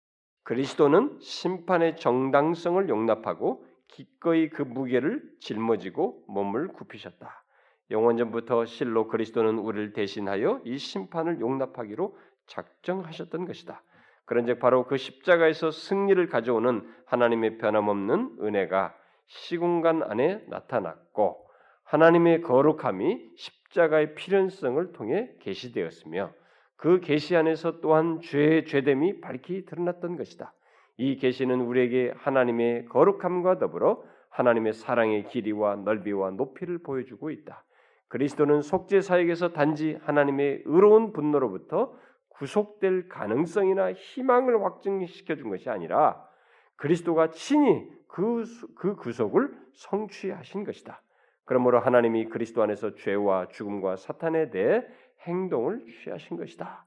그리스도는 심판의 정당성을 용납하고 기꺼이 그 무게를 짊어지고 몸을 굽히셨다. 영원전부터 실로 그리스도는 우리를 대신하여 이 심판을 용납하기로 작정하셨던 것이다. 그런즉 바로 그 십자가에서 승리를 가져오는 하나님의 변함없는 은혜가 시공간 안에 나타났고 하나님의 거룩함이 십자가의 필연성을 통해 계시되었으며 그 계시 안에서 또한 죄의 죄됨이 밝히 드러났던 것이다. 이 계시는 우리에게 하나님의 거룩함과 더불어 하나님의 사랑의 길이와 넓이와 높이를 보여주고 있다. 그리스도는 속죄 사역에서 단지 하나님의 의로운 분노로부터 구속될 가능성이나 희망을 확증시켜 준 것이 아니라 그리스도가 친히 그, 그 구속을 성취하신 것이다. 그러므로 하나님이 그리스도 안에서 죄와 죽음과 사탄에 대해 행동을 취하신 것이다.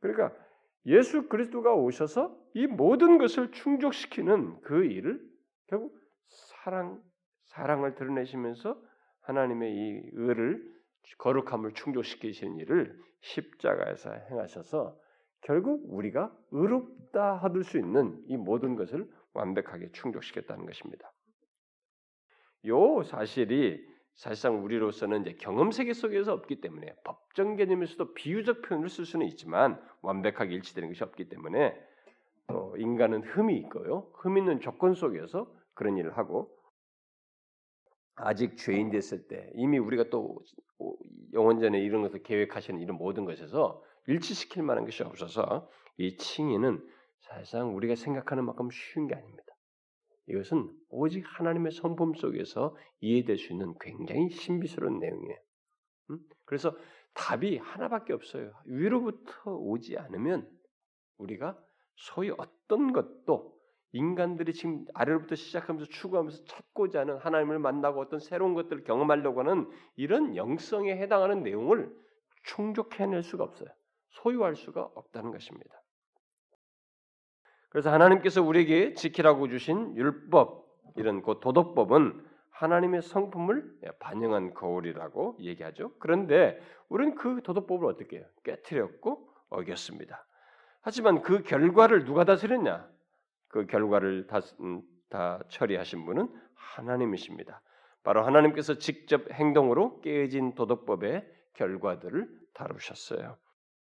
그러니까 예수 그리스도가 오셔서 이 모든 것을 충족시키는 그 일을 결국 사랑 사랑을 드러내시면서 하나님의 이 의를 거룩함을 충족시키시는 일을 십자가에서 행하셔서 결국 우리가 의롭다 얻을 수 있는 이 모든 것을 완벽하게 충족시켰다는 것입니다. 요 사실이 사실상 우리로서는 이제 경험 세계 속에서 없기 때문에 법정 개념에서도 비유적 표현을 쓸 수는 있지만 완벽하게 일치되는 것이 없기 때문에 또 인간은 흠이 있고요. 흠 있는 조건 속에서 그런 일을 하고 아직 죄인 됐을 때 이미 우리가 또 영원전에 이런 것을 계획하시는 이런 모든 것에서 일치시킬 만한 것이 없어서 이 칭의는 사실상 우리가 생각하는 만큼 쉬운 게 아닙니다. 이것은 오직 하나님의 성품 속에서 이해될 수 있는 굉장히 신비스러운 내용이에요. 음? 그래서 답이 하나밖에 없어요. 위로부터 오지 않으면 우리가 소위 어떤 것도 인간들이 지금 아래로부터 시작하면서 추구하면서 찾고자 하는 하나님을 만나고 어떤 새로운 것들을 경험하려고 하는 이런 영성에 해당하는 내용을 충족해낼 수가 없어요. 소유할 수가 없다는 것입니다. 그래서 하나님께서 우리에게 지키라고 주신 율법 이런 그 도덕법은 하나님의 성품을 반영한 거울이라고 얘기하죠. 그런데 우리는 그 도덕법을 어떻게 해요? 깨뜨렸고 어겼습니다. 하지만 그 결과를 누가 다스렸냐? 그 결과를 다, 음, 다 처리하신 분은 하나님이십니다. 바로 하나님께서 직접 행동으로 깨어진 도덕법의 결과들을 다루셨어요.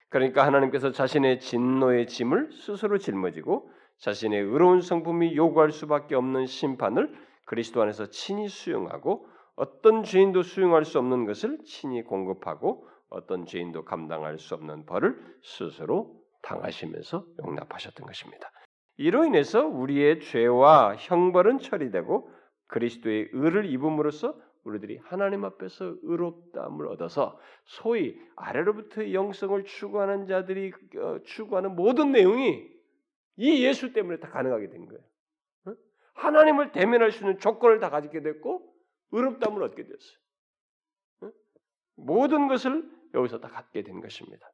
그러니까 하나님께서 자신의 진노의 짐을 스스로 짊어지고 자신의 의로운 성품이 요구할 수밖에 없는 심판을 그리스도 안에서 친히 수용하고 어떤 죄인도 수용할 수 없는 것을 친히 공급하고 어떤 죄인도 감당할 수 없는 벌을 스스로 당하시면서 용납하셨던 것입니다. 이로 인해서 우리의 죄와 형벌은 처리되고 그리스도의 의를 입음으로써 우리들이 하나님 앞에서 의롭다함을 얻어서 소위 아래로부터 영성을 추구하는 자들이 어, 추구하는 모든 내용이 이 예수 때문에 다 가능하게 된 거예요. 하나님을 대면할 수 있는 조건을 다 가지게 됐고 의롭다함을 얻게 됐어요. 모든 것을 여기서 다 갖게 된 것입니다.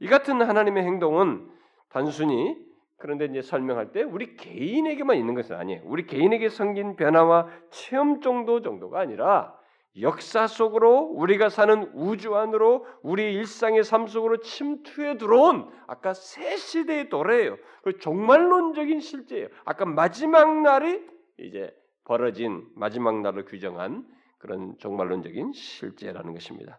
이 같은 하나님의 행동은 단순히 그런데 이제 설명할 때 우리 개인에게만 있는 것은 아니에요. 우리 개인에게 생긴 변화와 체험 정도 정도가 아니라 역사 속으로 우리가 사는 우주 안으로 우리 일상의 삶 속으로 침투해 들어온 아까 새 시대의 도래예요. 그 종말론적인 실제예요. 아까 마지막 날이 이제 벌어진 마지막 날을 규정한 그런 종말론적인 실제라는 것입니다.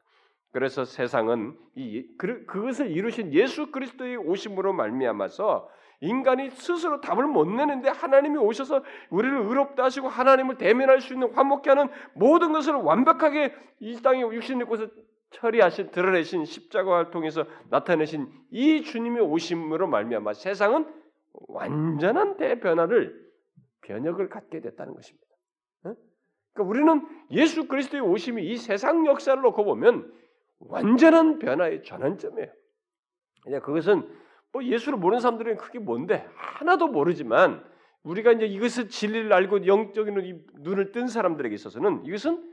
그래서 세상은 이 그, 그것을 이루신 예수 그리스도의 오심으로 말미암아서 인간이 스스로 답을 못 내는데 하나님이 오셔서 우리를 의롭다 하시고 하나님을 대면할 수 있는 화목케 하는 모든 것을 완벽하게 이 땅에 육신 입고서 처리하신 드러내신 십자가를 통해서 나타내신 이 주님의 오심으로 말미암아 세상은 완전한 대변화를 변혁을 갖게 됐다는 것입니다. 그러니까 우리는 예수 그리스도의 오심이 이 세상 역사를 놓고 보면 완전한 변화의 전환점이에요. 이제 그것은 뭐 예수를 모르는 사람들은 그게 뭔데 하나도 모르지만 우리가 이제 이것을 진리를 알고 영적인 눈을 뜬 사람들에게 있어서는 이것은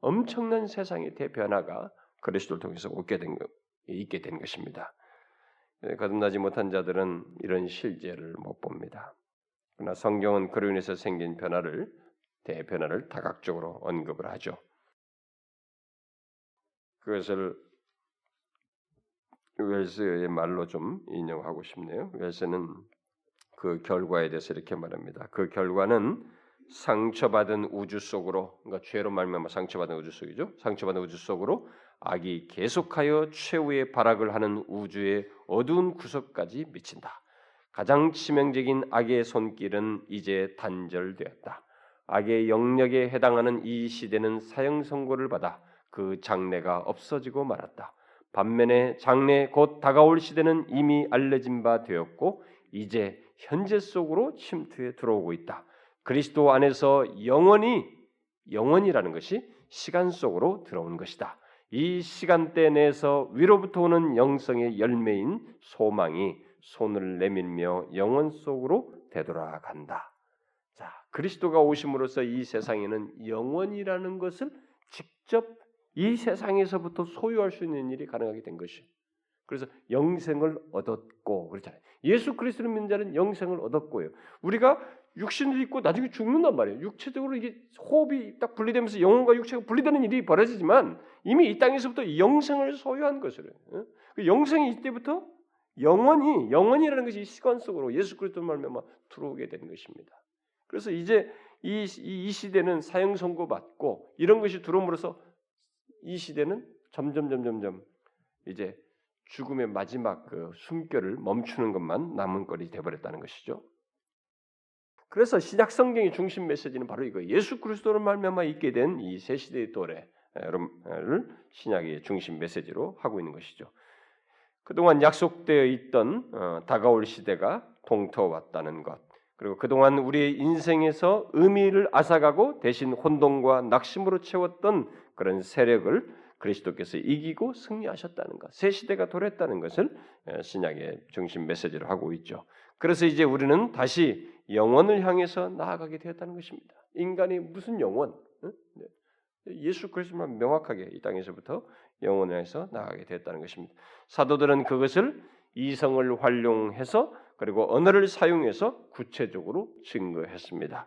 엄청난 세상의 대변화가 그리스도를 통해서 오게 된 것, 있게 된 것입니다. 예, 거듭나지 못한 자들은 이런 실제를 못 봅니다. 그러나 성경은 그로 인해서 생긴 변화를 대변화를 다각적으로 언급을 하죠. 그것을 웰스의 말로 좀 인용하고 싶네요. 웰스는 그 결과에 대해서 이렇게 말합니다. 그 결과는 상처받은 우주 속으로, 그러니까 죄로 말미암아 상처받은 우주 속이죠. 상처받은 우주 속으로 악이 계속하여 최후의 발악을 하는 우주의 어두운 구석까지 미친다. 가장 치명적인 악의 손길은 이제 단절되었다. 악의 영역에 해당하는 이 시대는 사형 선고를 받아 그 장래가 없어지고 말았다. 반면에 장래 곧 다가올 시대는 이미 알려진 바 되었고 이제 현재 속으로 침투해 들어오고 있다. 그리스도 안에서 영원히 영원이라는 것이 시간 속으로 들어온 것이다. 이 시간대 내에서 위로부터 오는 영성의 열매인 소망이 손을 내밀며 영원 속으로 되돌아간다. 자, 그리스도가 오심으로써 이 세상에는 영원이라는 것을 직접 이 세상에서부터 소유할 수 있는 일이 가능하게 된 것이. 그래서 영생을 얻었고 그렇잖아요. 예수 그리스도를 믿는 자는 영생을 얻었고요. 우리가 육신을 입고 나중에 죽는단 말이에요. 육체적으로 이게 호흡이 딱 분리되면서 영혼과 육체가 분리되는 일이 벌어지지만 이미 이 땅에서부터 영생을 소유한 것으로. 그 영생이 이때부터 영원히 영원이라는 것이 시간 속으로 예수 그리스도 말미암아 들어오게 된 것입니다. 그래서 이제 이, 이 시대는 사형 선고 받고 이런 것이 들어옴으로써 이 시대는 점점 점점점 이제 죽음의 마지막 그 숨결을 멈추는 것만 남은 거리 되버렸다는 것이죠. 그래서 신약 성경의 중심 메시지는 바로 이거 예수 그리스도를 말미암아 있게 된 이 새 시대의 도래를 신약의 중심 메시지로 하고 있는 것이죠. 그동안 약속되어 있던 어, 다가올 시대가 동터왔다는 것, 그리고 그동안 우리의 인생에서 의미를 앗아가고 대신 혼돈과 낙심으로 채웠던 그런 세력을 그리스도께서 이기고 승리하셨다는 것, 새 시대가 도랬다는 것을 신약의 중심 메시지로 하고 있죠. 그래서 이제 우리는 다시 영원을 향해서 나아가게 되었다는 것입니다. 인간이 무슨 영원? 네. 예수 그리스도만 명확하게 이 땅에서부터 영혼을 향해서 나가게 됐다는 것입니다. 사도들은 그것을 이성을 활용해서 그리고 언어를 사용해서 구체적으로 증거했습니다.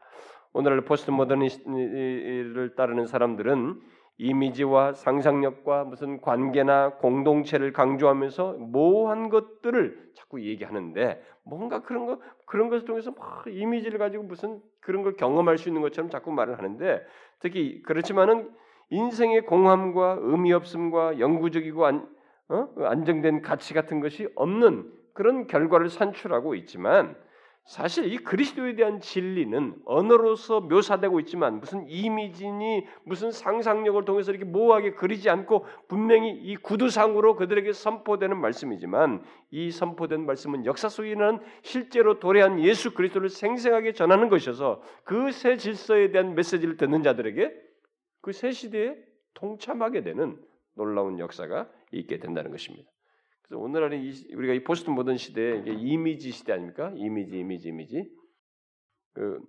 오늘날 포스트 모더니스트를 따르는 사람들은 이미지와 상상력과 무슨 관계나 공동체를 강조하면서 모호한 것들을 자꾸 얘기하는데 뭔가 그런 거 그런 것을 통해서 막 이미지를 가지고 무슨 그런 걸 경험할 수 있는 것처럼 자꾸 말을 하는데 특히 그렇지만은 인생의 공함과 의미 없음과 영구적이고 안, 어? 안정된 가치 같은 것이 없는 그런 결과를 산출하고 있지만 사실 이 그리스도에 대한 진리는 언어로서 묘사되고 있지만 무슨 이미지니 무슨 상상력을 통해서 이렇게 모호하게 그리지 않고 분명히 이 구두상으로 그들에게 선포되는 말씀이지만 이 선포된 말씀은 역사 속에 는 실제로 도래한 예수 그리스도를 생생하게 전하는 것이어서 그 새 질서에 대한 메시지를 듣는 자들에게 그 새 시대에 동참하게 되는 놀라운 역사가 있게 된다는 것입니다. 오늘날에 이, 우리가 이 포스트 모던 시대에 이게 이미지 시대 아닙니까? 이미지, 이미지, 이미지. 그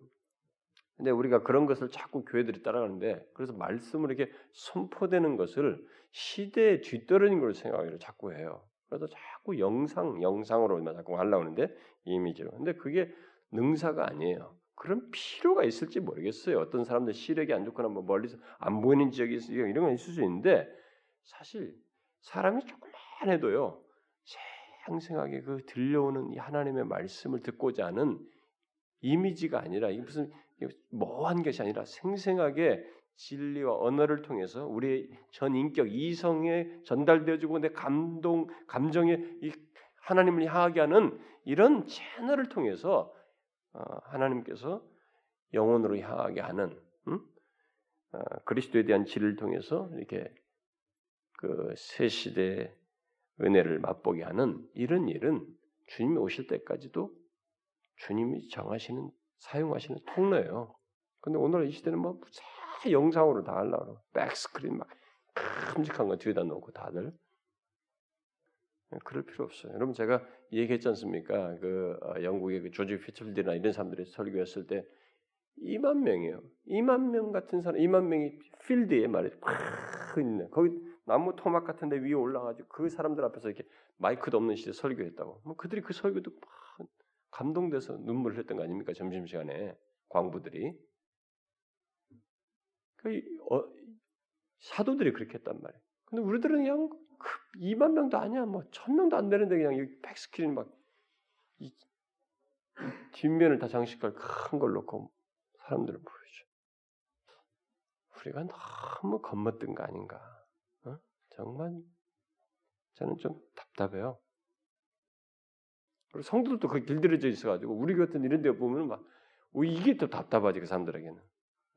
근데 우리가 그런 것을 자꾸 교회들이 따라가는데 그래서 말씀을 이렇게 선포되는 것을 시대에 뒤떨어진 걸로 생각하기를 자꾸 해요. 그래서 자꾸 영상, 영상으로만 자꾸 하려고 하는데 이미지로. 근데 그게 능사가 아니에요. 그런 필요가 있을지 모르겠어요. 어떤 사람들 시력이 안 좋거나 뭐 멀리서 안 보이는 지역이 있 이런 건 있을 수 있는데 사실 사람이 조금만 해도요. 생생하게 그 들려오는 하나님의 말씀을 듣고자 하는 이미지가 아니라 이게 무슨 모호한 것이 아니라 생생하게 진리와 언어를 통해서 우리의 전 인격 이성에 전달되어지고 내 감동 감정에 이 하나님을 향하게 하는 이런 채널을 통해서 어, 하나님께서 영혼으로 향하게 하는 음? 어, 그리스도에 대한 진리를 통해서 이렇게 그 새 시대 은혜를 맛보게 하는 이런 일은 주님이 오실 때까지도 주님이 정하시는 사용하시는 통로예요. 근데 오늘 이 시대는 뭐 영상으로 다 하려고 백스크린 막 큼직한 거 뒤에다 놓고 다들 그럴 필요 없어요. 여러분 제가 얘기했지 않습니까? 그 어, 영국의 그 조지 피처필드나 이런 사람들이 설교했을 때 2만 명이에요. 2만 명 같은 사람, 2만 명이 필드에 말이죠. 거기 나무 토막 같은 데 위에 올라가지고 그 사람들 앞에서 이렇게 마이크도 없는 시대 설교했다고. 뭐 그들이 그 설교도 막 감동돼서 눈물을 했던 거 아닙니까? 점심 시간에 광부들이. 그 어, 사도들이 그렇게 했단 말이에요. 근데 우리들은 그냥 2만 그 명도 아니야, 뭐 1000명도 안 되는데 그냥 이 백스크린 막 이, 이 뒷면을 다 장식할 큰 걸 놓고 사람들을 보여줘. 우리가 너무 겁먹던 거 아닌가? 어? 정말 저는 좀 답답해요. 그리고 성도들도 거기 길들여져 있어가지고 우리 같은 이런 데 보면 막 이게 또 답답하지 그 사람들에게는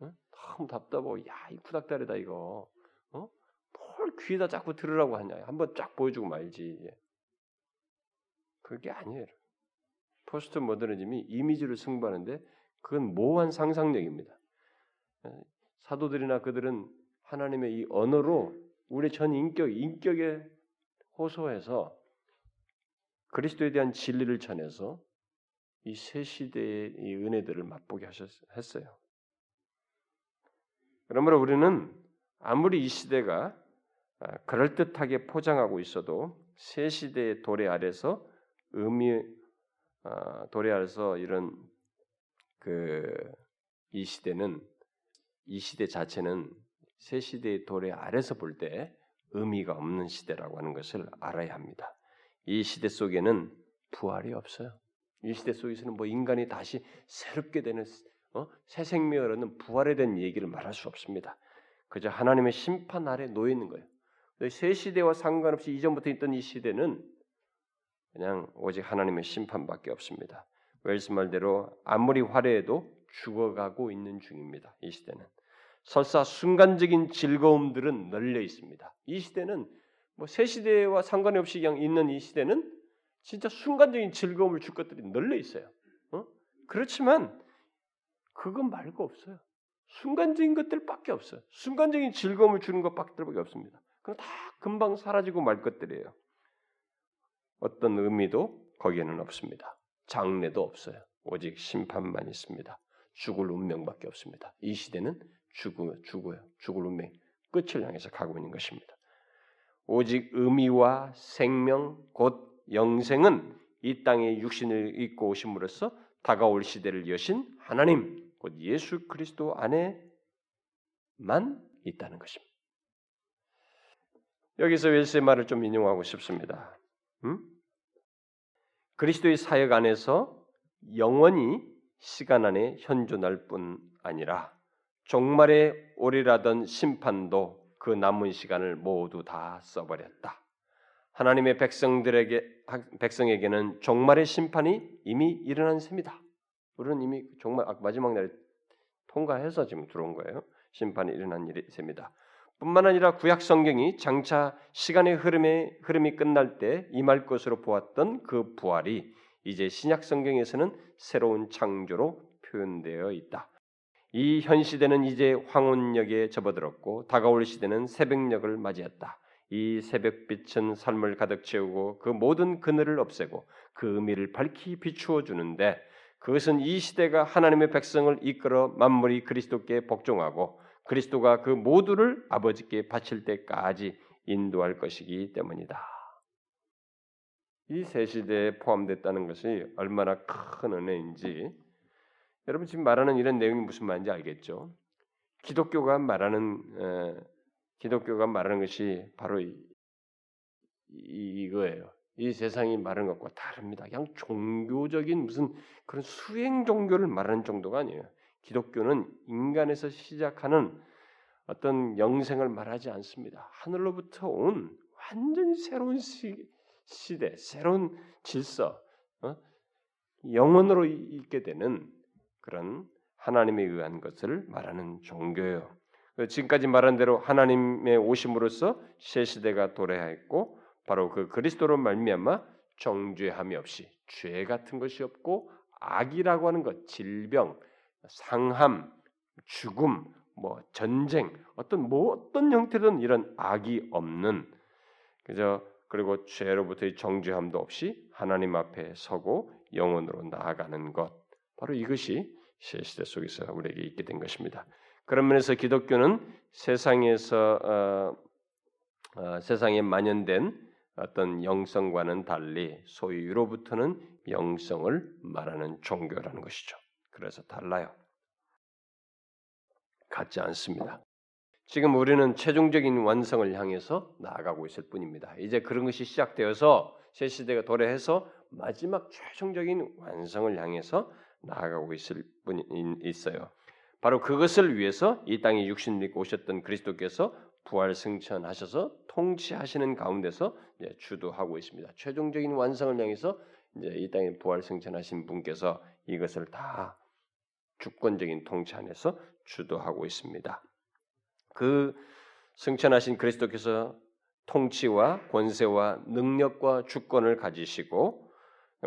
어? 너무 답답하고 야이 구닥다리다 이거 어? 뭘 귀에다 자꾸 들으라고 하냐 한번 쫙 보여주고 말지 그게 아니에요. 포스트 모더니즘이 이미지를 승부하는데 그건 모호한 상상력입니다. 사도들이나 그들은 하나님의 이 언어로 우리 전 인격, 인격에 호소해서 그리스도에 대한 진리를 전해서 이 새 시대의 이 은혜들을 맛보게 하셨어요. 그러므로 우리는 아무리 이 시대가 아, 그럴듯하게 포장하고 있어도 새 시대의 도래 아래서 의미 아, 도래 아래서 이런 그 이 시대는 이 시대 자체는 새 시대의 도래 아래서 볼 때 의미가 없는 시대라고 하는 것을 알아야 합니다. 이 시대 속에는 부활이 없어요. 이 시대 속에서는 뭐 인간이 다시 새롭게 되는 어? 새 생명을 얻는 부활에 대한 얘기를 말할 수 없습니다. 그저 하나님의 심판 아래 놓여 있는 거예요. 새 시대와 상관없이 이전부터 있던 이 시대는 그냥 오직 하나님의 심판밖에 없습니다. 웰스 말대로 아무리 화려해도 죽어가고 있는 중입니다. 이 시대는 설사 순간적인 즐거움들은 널려 있습니다. 이 시대는 뭐 새 시대와 상관 없이 그냥 있는 이 시대는 진짜 순간적인 즐거움을 줄 것들이 널려 있어요. 어? 그렇지만 그것 말고 없어요. 순간적인 것들밖에 없어요. 순간적인 즐거움을 주는 것밖에 없습니다. 그럼 다 금방 사라지고 말 것들이에요. 어떤 의미도 거기에는 없습니다. 장래도 없어요. 오직 심판만 있습니다. 죽을 운명밖에 없습니다. 이 시대는 죽어, 죽어요. 죽을 운명, 끝을 향해서 가고 있는 것입니다. 오직 의미와 생명 곧 영생은 이 땅에 육신을 입고 오심으로써 다가올 시대를 여신 하나님 곧 예수 그리스도 안에만 있다는 것입니다. 여기서 웰스의 말을 좀 인용하고 싶습니다. 음? 그리스도의 사역 안에서 영원히 시간 안에 현존할 뿐 아니라 종말에 오리라던 심판도 그 남은 시간을 모두 다 써버렸다. 하나님의 백성들에게 백성에게는 종말의 심판이 이미 일어난 셈이다. 우리는 이미 정말 마지막 날에 통과해서 지금 들어온 거예요. 심판이 일어난 일이 셈이다. 뿐만 아니라 구약 성경이 장차 시간의 흐름에 흐름이 끝날 때 임할 것으로 보았던 그 부활이 이제 신약 성경에서는 새로운 창조로 표현되어 있다. 이 현 시대는 이제 황혼역에 접어들었고 다가올 시대는 새벽역을 맞이했다. 이 새벽빛은 삶을 가득 채우고 그 모든 그늘을 없애고 그 의미를 밝히 비추어 주는데 그것은 이 시대가 하나님의 백성을 이끌어 만물이 그리스도께 복종하고 그리스도가 그 모두를 아버지께 바칠 때까지 인도할 것이기 때문이다. 이새 시대에 포함됐다는 것이 얼마나 큰 은혜인지 여러분 지금 말하는 이런 내용이 무슨 말인지 알겠죠? 기독교가 말하는 에, 기독교가 말하는 것이 바로 이, 이, 거예요이 세상이 말하는 것과 다릅니다. 그냥 종교적인 무슨 그런 수행 종교를 말하는 정도가 아니에요. 기독교는 인간에서 시작하는 어떤 영생을 말하지 않습니다. 하늘로부터 온 완전히 새로운 시, 대 새로운 질서, 어? 영원으로 있게 되는 그런 하나님에 의한 것을 말하는 종교예요. 지금까지 말한 대로 하나님의 오심으로써 새 시대가 도래하였고 바로 그 그리스도로 말미암아 정죄함이 없이 죄 같은 것이 없고 악이라고 하는 것, 질병, 상함, 죽음, 뭐 전쟁, 어떤 뭐 어떤 형태든 이런 악이 없는 그저 그리고 죄로부터의 정죄함도 없이 하나님 앞에 서고 영원으로 나아가는 것 바로 이것이 새 시대 속에서 우리에게 있게 된 것입니다. 그런 면에서 기독교는 세상에서 어, 어, 세상에 만연된 어떤 영성과는 달리 소위 유로부터는 영성을 말하는 종교라는 것이죠. 그래서 달라요. 같지 않습니다. 지금 우리는 최종적인 완성을 향해서 나아가고 있을 뿐입니다. 이제 그런 것이 시작되어서 새 시대가 도래해서 마지막 최종적인 완성을 향해서 나아가고 있을 뿐 있어요. 바로 그것을 위해서 이 땅에 육신을 입고 오셨던 그리스도께서 부활 승천하셔서 통치하시는 가운데서 주도하고 있습니다. 최종적인 완성을 향해서 이제 이 땅에 부활 승천하신 분께서 이것을 다 주권적인 통치 안에서 주도하고 있습니다. 그 승천하신 그리스도께서 통치와 권세와 능력과 주권을 가지시고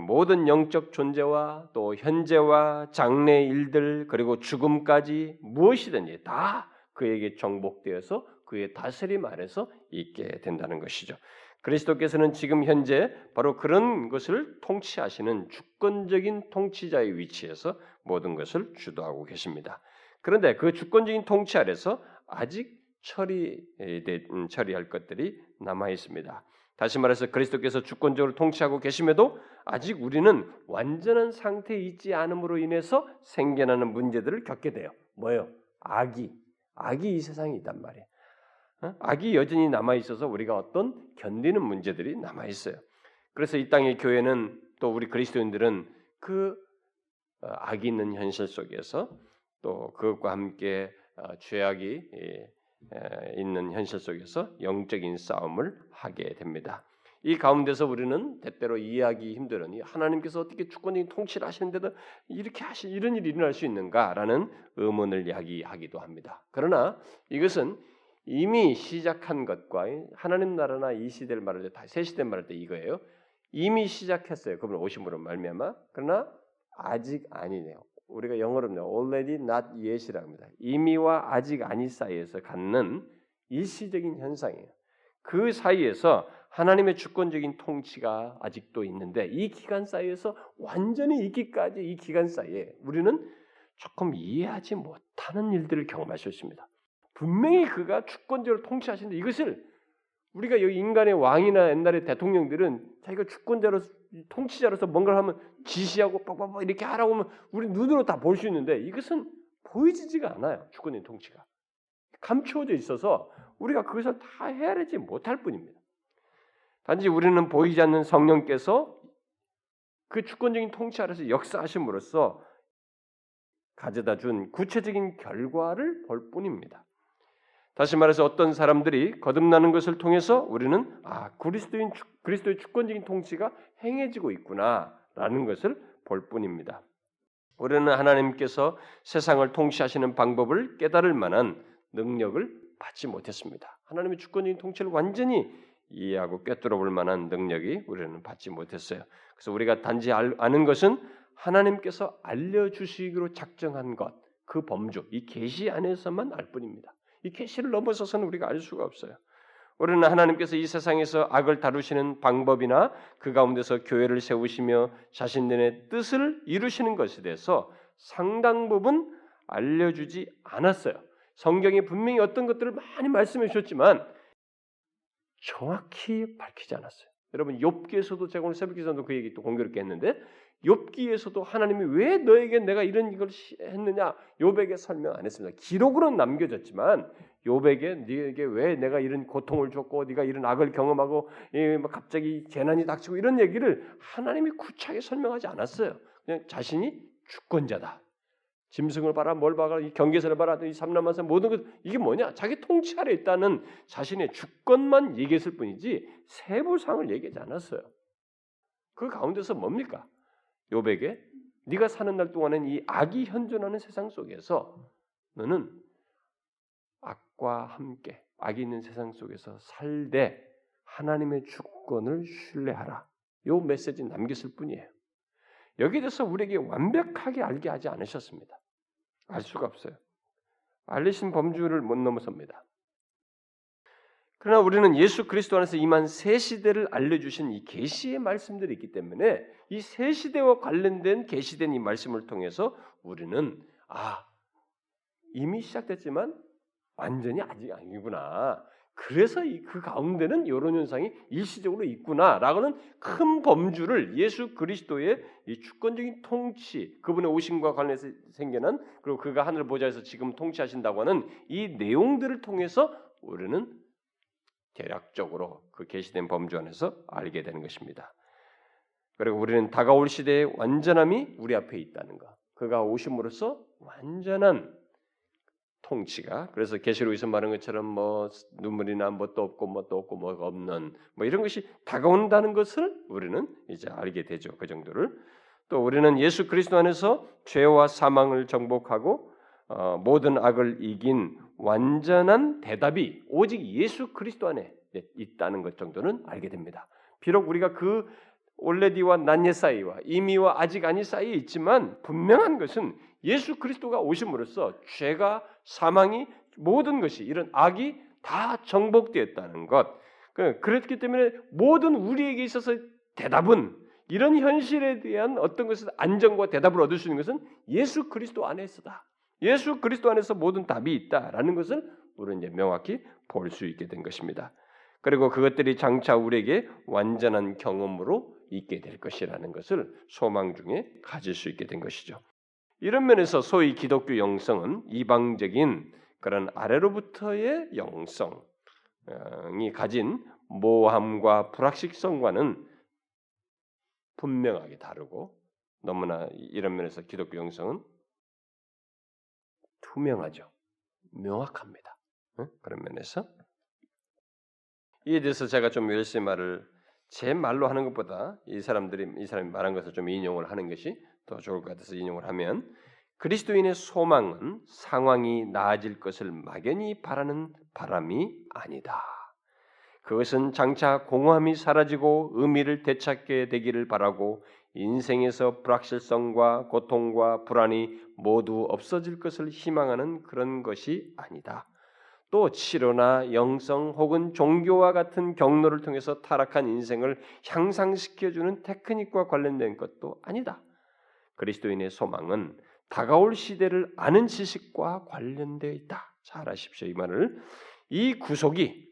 모든 영적 존재와 또 현재와 장래 일들 그리고 죽음까지 무엇이든지 다 그에게 정복되어서 그의 다스림 아래서 있게 된다는 것이죠. 그리스도께서는 지금 현재 바로 그런 것을 통치하시는 주권적인 통치자의 위치에서 모든 것을 주도하고 계십니다. 그런데 그 주권적인 통치 아래서 아직 처리 음, 처리할 것들이 남아 있습니다. 다시 말해서 그리스도께서 주권적으로 통치하고 계심에도 아직 우리는 완전한 상태에 있지 않음으로 인해서 생겨나는 문제들을 겪게 돼요. 뭐예요? 악이 악이 이 세상에 있단 말이에요. 어? 악이 여전히 남아 있어서 우리가 어떤 견디는 문제들이 남아 있어요. 그래서 이 땅의 교회는 또 우리 그리스도인들은 그 어, 악이 있는 현실 속에서 또 그것과 함께 어, 죄악이 있는 현실 속에서 영적인 싸움을 하게 됩니다. 이 가운데서 우리는 때때로 이해하기 힘들으니 하나님께서 어떻게 주권적인 통치를 하시는데도 이렇게 하시 이런 일이 일어날 수 있는가라는 의문을 야기하기도 합니다. 그러나 이것은 이미 시작한 것과 하나님 나라나 이 시대를 말할 때, 새 시대를 말할 때 이거예요. 이미 시작했어요. 그분 오심으로 말미암아. 그러나 아직 아니네요. 우리가 영어로는 already not yet이라고 합니다. 이미와 아직 아니 사이에서 갖는 일시적인 현상이에요. 그 사이에서 하나님의 주권적인 통치가 아직도 있는데 이 기간 사이에서 완전히 있기까지 이 기간 사이에 우리는 조금 이해하지 못하는 일들을 경험할 수 있습니다. 분명히 그가 주권적으로 통치하시는데 이것을 우리가 여기 인간의 왕이나 옛날의 대통령들은 자기가 주권자로서 통치자로서 뭔가를 하면 지시하고 빡빡빡 이렇게 하라고 하면 우리 눈으로 다 볼 수 있는데 이것은 보이지가 않아요. 주권의 통치가 감추어져 있어서 우리가 그것을 다 헤아리지 못할 뿐입니다. 단지 우리는 보이지 않는 성령께서 그 주권적인 통치 아래서 역사하심으로써 가져다 준 구체적인 결과를 볼 뿐입니다. 다시 말해서 어떤 사람들이 거듭나는 것을 통해서 우리는 아 그리스도인 그리스도의 주권적인 통치가 행해지고 있구나라는 것을 볼 뿐입니다. 우리는 하나님께서 세상을 통치하시는 방법을 깨달을 만한 능력을 받지 못했습니다. 하나님의 주권적인 통치를 완전히 이해하고 꿰뚫어 볼 만한 능력이 우리는 받지 못했어요. 그래서 우리가 단지 아는 것은 하나님께서 알려 주시기로 작정한 것, 그 범주, 이 계시 안에서만 알 뿐입니다. 이 계시를 넘어서서는 우리가 알 수가 없어요. 우리는 하나님께서 이 세상에서 악을 다루시는 방법이나 그 가운데서 교회를 세우시며 자신들의 뜻을 이루시는 것에 대해서 상당 부분 알려주지 않았어요. 성경에 분명히 어떤 것들을 많이 말씀해 주셨지만 정확히 밝히지 않았어요. 여러분 욥기에서도 제가 오늘 새벽 기도도 그 얘기 또 공교롭게 했는데 욥기에서도 하나님이 왜 너에게 내가 이런 이걸 했느냐 욥에게 설명 안 했습니다. 기록으로는 남겨졌지만 욥에게 네게 왜 내가 이런 고통을 줬고 네가 이런 악을 경험하고 뭐 갑자기 재난이 닥치고 이런 얘기를 하나님이 구차하게 설명하지 않았어요. 그냥 자신이 주권자다. 짐승을 봐라, 뭘 봐라, 이 경계선을 봐라, 이 삼남만사 모든 것 이게 뭐냐? 자기 통치 아래 있다는 자신의 주권만 얘기했을 뿐이지 세부 사항을 얘기하지 않았어요. 그 가운데서 뭡니까? 요백에 네가 사는 날 동안은 이 악이 현존하는 세상 속에서 너는 악과 함께 악이 있는 세상 속에서 살되 하나님의 주권을 신뢰하라. 요 메시지 남겼을 뿐이에요. 여기에 대해서 우리에게 완벽하게 알게 하지 않으셨습니다. 알 수가 없어요. 알리신 범주를 못 넘어섭니다. 그러나 우리는 예수 그리스도 안에서 임한 새 시대를 알려주신 이 계시의 말씀들이 있기 때문에 이 새 시대와 관련된 계시된 이 말씀을 통해서 우리는 아 이미 시작됐지만 완전히 아직 아니구나. 그래서 그 가운데는 이런 현상이 일시적으로 있구나라고는 큰 범주를 예수 그리스도의 이 주권적인 통치, 그분의 오심과 관련해서 생겨난 그리고 그가 하늘 보좌에서 지금 통치하신다고 하는 이 내용들을 통해서 우리는 대략적으로 그 계시된 범주 안에서 알게 되는 것입니다. 그리고 우리는 다가올 시대의 완전함이 우리 앞에 있다는 것. 그가 오심으로써 완전한 통치가 그래서 계시록에서 말한 것처럼 뭐 눈물이나 뭣도 없고 뭣도 없고 뭐가 없는 뭐 이런 것이 다가온다는 것을 우리는 이제 알게 되죠. 그 정도를 또 우리는 예수 그리스도 안에서 죄와 사망을 정복하고 어, 모든 악을 이긴 완전한 대답이 오직 예수 그리스도 안에 있다는 것 정도는 알게 됩니다. 비록 우리가 그 올레디와 난예 사이와 이미와 아직 아니 사이에 있지만 분명한 것은 예수 그리스도가 오심으로써 죄가 사망이 모든 것이 이런 악이 다 정복되었다는 것. 그, 그렇기 때문에 모든 우리에게 있어서 대답은 이런 현실에 대한 어떤 것을 안정과 대답을 얻을 수 있는 것은 예수 그리스도 안에서다. 예수 그리스도 안에서 모든 답이 있다라는 것을 우리는 이제 명확히 볼 수 있게 된 것입니다. 그리고 그것들이 장차 우리에게 완전한 경험으로 있게 될 것이라는 것을 소망 중에 가질 수 있게 된 것이죠. 이런 면에서 소위 기독교 영성은 이방적인 그런 아래로부터의 영성이 가진 모함과 불확실성과는 분명하게 다르고 너무나 이런 면에서 기독교 영성은 투명하죠. 명확합니다. 그런 면에서 이에 대해서 제가 좀 열심히 말을 제 말로 하는 것보다 이 사람들이 이 사람이 말한 것을 좀 인용을 하는 것이 더 좋을 것 같아서 인용을 하면 그리스도인의 소망은 상황이 나아질 것을 막연히 바라는 바람이 아니다. 그것은 장차 공허함이 사라지고 의미를 되찾게 되기를 바라고 인생에서 불확실성과 고통과 불안이 모두 없어질 것을 희망하는 그런 것이 아니다. 또 치료나 영성 혹은 종교와 같은 경로를 통해서 타락한 인생을 향상시켜주는 테크닉과 관련된 것도 아니다. 그리스도인의 소망은 다가올 시대를 아는 지식과 관련되어 있다. 잘 아십시오 이 말을 이 구속이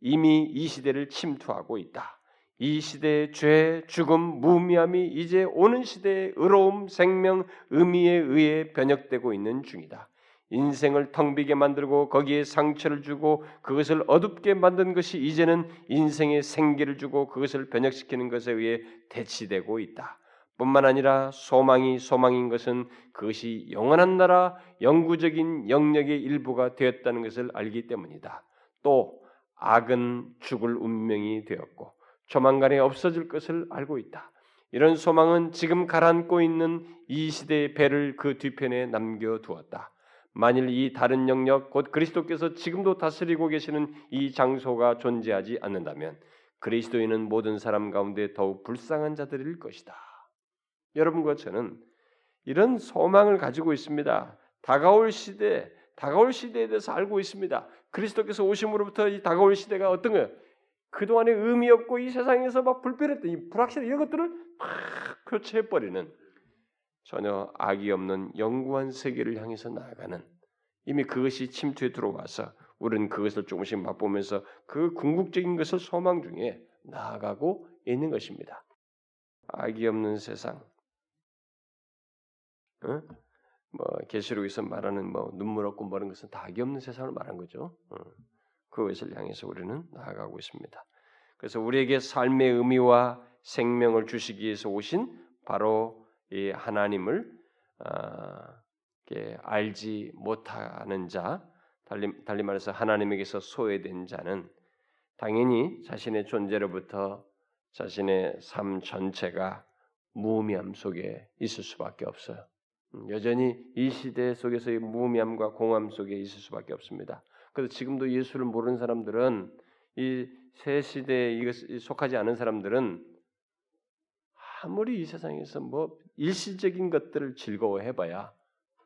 이미 이 시대를 침투하고 있다. 이 시대의 죄, 죽음, 무미함이 이제 오는 시대의 의로움, 생명, 의미에 의해 변혁되고 있는 중이다. 인생을 텅 비게 만들고 거기에 상처를 주고 그것을 어둡게 만든 것이 이제는 인생에 생기를 주고 그것을 변혁시키는 것에 의해 대치되고 있다. 뿐만 아니라 소망이 소망인 것은 그것이 영원한 나라, 영구적인 영역의 일부가 되었다는 것을 알기 때문이다. 또 악은 죽을 운명이 되었고 조만간에 없어질 것을 알고 있다. 이런 소망은 지금 가라앉고 있는 이 시대의 배를 그 뒤편에 남겨두었다. 만일 이 다른 영역, 곧 그리스도께서 지금도 다스리고 계시는 이 장소가 존재하지 않는다면 그리스도인은 모든 사람 가운데 더욱 불쌍한 자들일 것이다. 여러분과 저는 이런 소망을 가지고 있습니다. 다가올 시대, 다가올 시대에 대해서 알고 있습니다. 그리스도께서 오심으로부터 이 다가올 시대가 어떤 거예요? 그동안에 의미 없고 이 세상에서 막 불편했던 이 불확실한 이런 것들을 막 표체해버리는 전혀 악이 없는 영구한 세계를 향해서 나아가는 이미 그것이 침투에 들어와서 우리는 그것을 조금씩 맛보면서 그 궁극적인 것을 소망 중에 나아가고 있는 것입니다. 악이 없는 세상, 어? 뭐 계시록에서 말하는 뭐 눈물 없고 뭐는 것은 다 악이 없는 세상을 말한 거죠. 어. 그것을 향해서 우리는 나아가고 있습니다. 그래서 우리에게 삶의 의미와 생명을 주시기 위해서 오신 바로 이 하나님을 아, 알지 못하는 자, 달리, 달리 말해서 하나님에게서 소외된 자는 당연히 자신의 존재로부터 자신의 삶 전체가 무미함 속에 있을 수밖에 없어요. 음, 여전히 이 시대 속에서의 무미함과 공함 속에 있을 수밖에 없습니다. 그래서 지금도 예수를 모르는 사람들은 이 새 시대에 이것 속하지 않은 사람들은 아무리 이 세상에서 뭐 일시적인 것들을 즐거워해봐야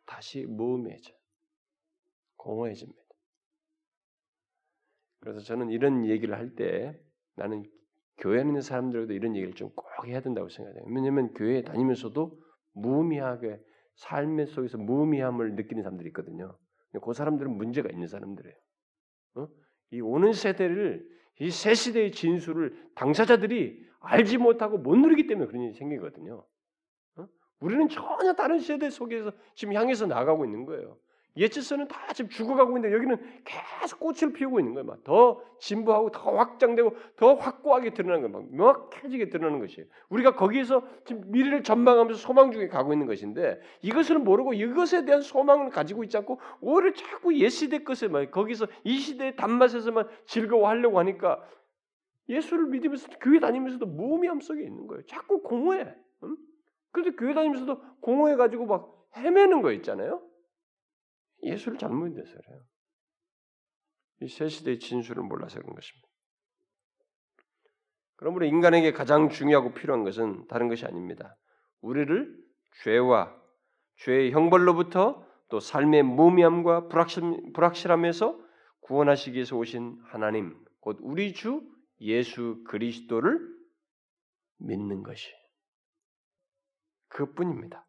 다시 무음해져, 공허해집니다. 그래서 저는 이런 얘기를 할 때 나는 교회 에 있는 사람들도 이런 얘기를 좀 꼭 해야 된다고 생각해요. 왜냐하면 교회에 다니면서도 무의미하게 삶의 속에서 무의미함을 느끼는 사람들이 있거든요. 그 사람들은 문제가 있는 사람들이에요. 어? 이 오는 세대를 이 새 시대의 진수를 당사자들이 알지 못하고 못 누리기 때문에 그런 일이 생기거든요. 어? 우리는 전혀 다른 세대 속에서 지금 향해서 나가고 있는 거예요. 예치서는 다 지금 죽어가고 있는데 여기는 계속 꽃을 피우고 있는 거예요. 막 더 진보하고 더 확장되고 더 확고하게 드러나는 거예요. 막 명확해지게 드러나는 것이에요. 우리가 거기에서 지금 미래를 전망하면서 소망 중에 가고 있는 것인데 이것을 모르고 이것에 대한 소망을 가지고 있지 않고 오히려 자꾸 옛 시대 것에 막 거기서 이 시대의 단맛에서만 즐거워하려고 하니까 예수를 믿으면서 교회 다니면서도 무미함 속에 있는 거예요. 자꾸 공허해. 응? 그런데 교회 다니면서도 공허해 가지고 막 헤매는 거 있잖아요. 예수를 잘못 믿어서 그래요. 이 새 시대의 진수를 몰라서 그런 것입니다. 그러므로 인간에게 가장 중요하고 필요한 것은 다른 것이 아닙니다. 우리를 죄와 죄의 형벌로부터 또 삶의 무미함과 불확실, 함에서 구원하시기 위해서 오신 하나님, 곧 우리 주 예수 그리스도를 믿는 것이 그뿐입니다.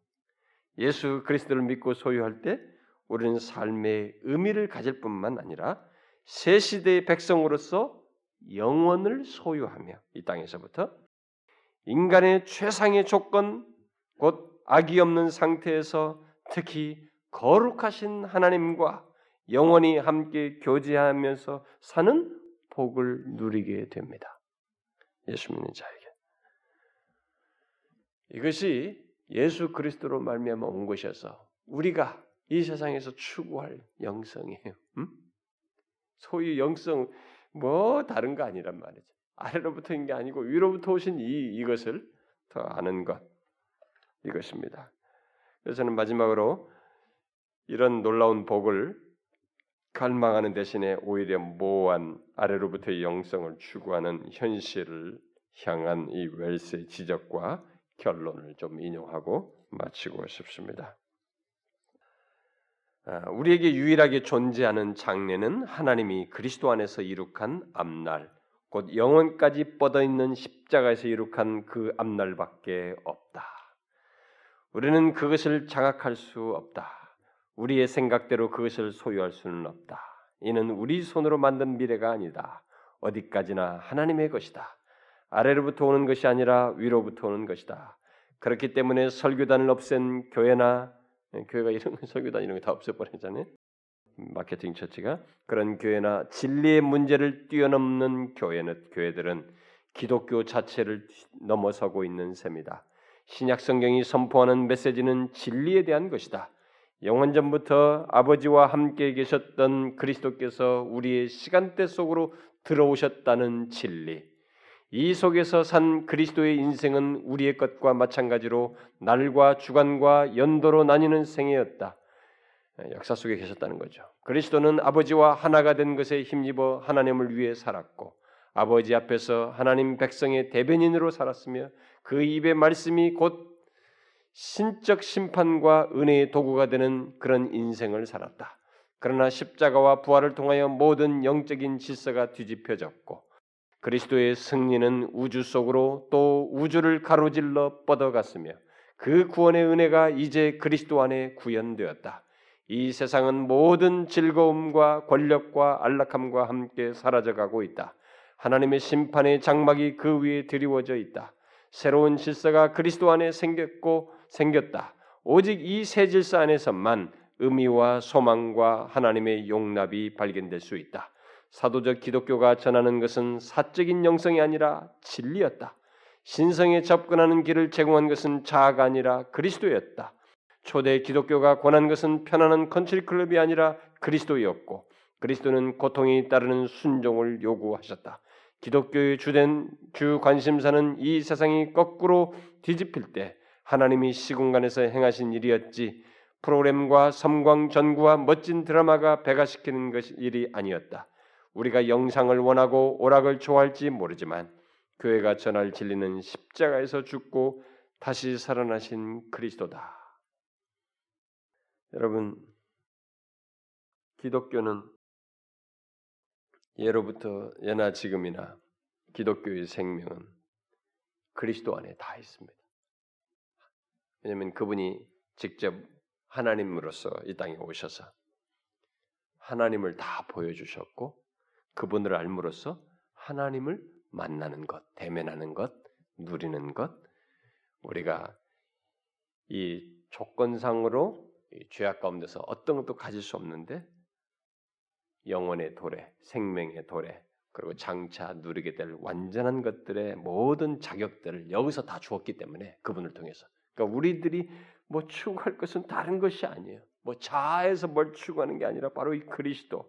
예수 그리스도를 믿고 소유할 때 우리는 삶의 의미를 가질 뿐만 아니라 새 시대의 백성으로서 영원을 소유하며 이 땅에서부터 인간의 최상의 조건 곧 악이 없는 상태에서 특히 거룩하신 하나님과 영원히 함께 교제하면서 사는 복을 누리게 됩니다. 예수 믿는 자에게 이것이 예수 그리스도로 말미암아 온 것이어서 우리가 이 세상에서 추구할 영성이에요. 음? 소위 영성 뭐 다른 거 아니란 말이죠. 아래로부터 인게 아니고 위로부터 오신 이 이것을 더 아는 것 이것입니다. 그래서 저는 마지막으로 이런 놀라운 복을 갈망하는 대신에 오히려 모호한 아래로부터의 영성을 추구하는 현실을 향한 이 웰스의 지적과 결론을 좀 인용하고 마치고 싶습니다. 아, 우리에게 유일하게 존재하는 장래는 하나님이 그리스도 안에서 이룩한 앞날, 곧 영원까지 뻗어 있는 십자가에서 이룩한 그 앞날밖에 없다. 우리는 그것을 장악할 수 없다. 우리의 생각대로 그것을 소유할 수는 없다. 이는 우리 손으로 만든 미래가 아니다. 어디까지나 하나님의 것이다. 아래로부터 오는 것이 아니라 위로부터 오는 것이다. 그렇기 때문에 설교단을 없앤 교회나 예, 교회가 이런 [LAUGHS] 설교단 이런 거 다 없애버렸잖아요. 마케팅 처치가 그런 교회나 진리의 문제를 뛰어넘는 교회는 교회들은 기독교 자체를 넘어서고 있는 셈이다. 신약 성경이 선포하는 메시지는 진리에 대한 것이다. 영원 전부터 아버지와 함께 계셨던 그리스도께서 우리의 시간대 속으로 들어오셨다는 진리. 이 속에서 산 그리스도의 인생은 우리의 것과 마찬가지로 날과 주간과 연도로 나뉘는 생애였다. 역사 속에 계셨다는 거죠. 그리스도는 아버지와 하나가 된 것에 힘입어 하나님을 위해 살았고 아버지 앞에서 하나님 백성의 대변인으로 살았으며 그 입의 말씀이 곧 신적 심판과 은혜의 도구가 되는 그런 인생을 살았다. 그러나 십자가와 부활을 통하여 모든 영적인 질서가 뒤집혀졌고 그리스도의 승리는 우주 속으로 또 우주를 가로질러 뻗어갔으며 그 구원의 은혜가 이제 그리스도 안에 구현되었다. 이 세상은 모든 즐거움과 권력과 안락함과 함께 사라져가고 있다. 하나님의 심판의 장막이 그 위에 드리워져 있다. 새로운 질서가 그리스도 안에 생겼고 생겼다. 오직 이 새 질서 안에서만 의미와 소망과 하나님의 용납이 발견될 수 있다. 사도적 기독교가 전하는 것은 사적인 영성이 아니라 진리였다. 신성에 접근하는 길을 제공한 것은 자아가 아니라 그리스도였다. 초대 기독교가 권한 것은 편안한 컨트리 클럽이 아니라 그리스도였고 그리스도는 고통이 따르는 순종을 요구하셨다. 기독교의 주된 주 관심사는 이 세상이 거꾸로 뒤집힐 때 하나님이 시공간에서 행하신 일이었지 프로그램과 섬광 전구와 멋진 드라마가 배가시키는 것이 일이 아니었다. 우리가 영상을 원하고 오락을 좋아할지 모르지만 교회가 전할 진리는 십자가에서 죽고 다시 살아나신 그리스도다. 여러분 기독교는 예로부터 예나 지금이나 기독교의 생명은 그리스도 안에 다 있습니다. 왜냐하면 그분이 직접 하나님으로서 이 땅에 오셔서 하나님을 다 보여주셨고 그분을 알므로써 하나님을 만나는 것, 대면하는 것, 누리는 것, 우리가 이 조건상으로 죄악 가운데서 어떤 것도 가질 수 없는데 영혼의 도래, 생명의 도래, 그리고 장차 누리게 될 완전한 것들의 모든 자격들을 여기서 다 주었기 때문에 그분을 통해서. 그러니까 우리들이 뭐 추구할 것은 다른 것이 아니에요. 뭐 자아에서 뭘 추구하는 게 아니라 바로 이 그리스도,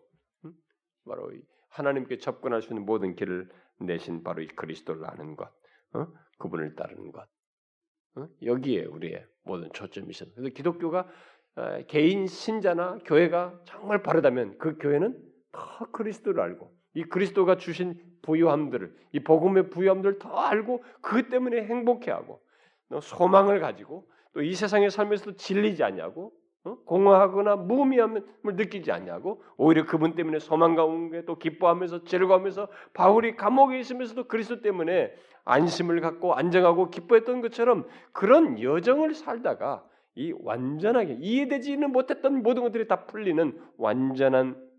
바로 이 하나님께 접근할 수 있는 모든 길을 내신 바로 이 그리스도를 아는 것, 어? 그분을 따르는 것. 어? 여기에 우리의 모든 초점이 있습니다. 그래서 기독교가 개인 신자나 교회가 정말 바르다면 그 교회는 더 그리스도를 알고 이 그리스도가 주신 부유함들을 이 복음의 부유함들을 더 알고 그 때문에 행복해하고 소망을 가지고 또 이 세상의 삶에서도 질리지 않냐고 어? 공허하거나 무미함을 느끼지 않냐고 오히려 그분 때문에 소망 가운데 또 기뻐하면서 즐거워하면서 바울이 감옥에 있으면서도 그리스도 때문에 안심을 갖고 안정하고 기뻐했던 것처럼 그런 여정을 살다가 이 완전하게 이해되지는 못했던 모든 것들이 다 풀리는 완전한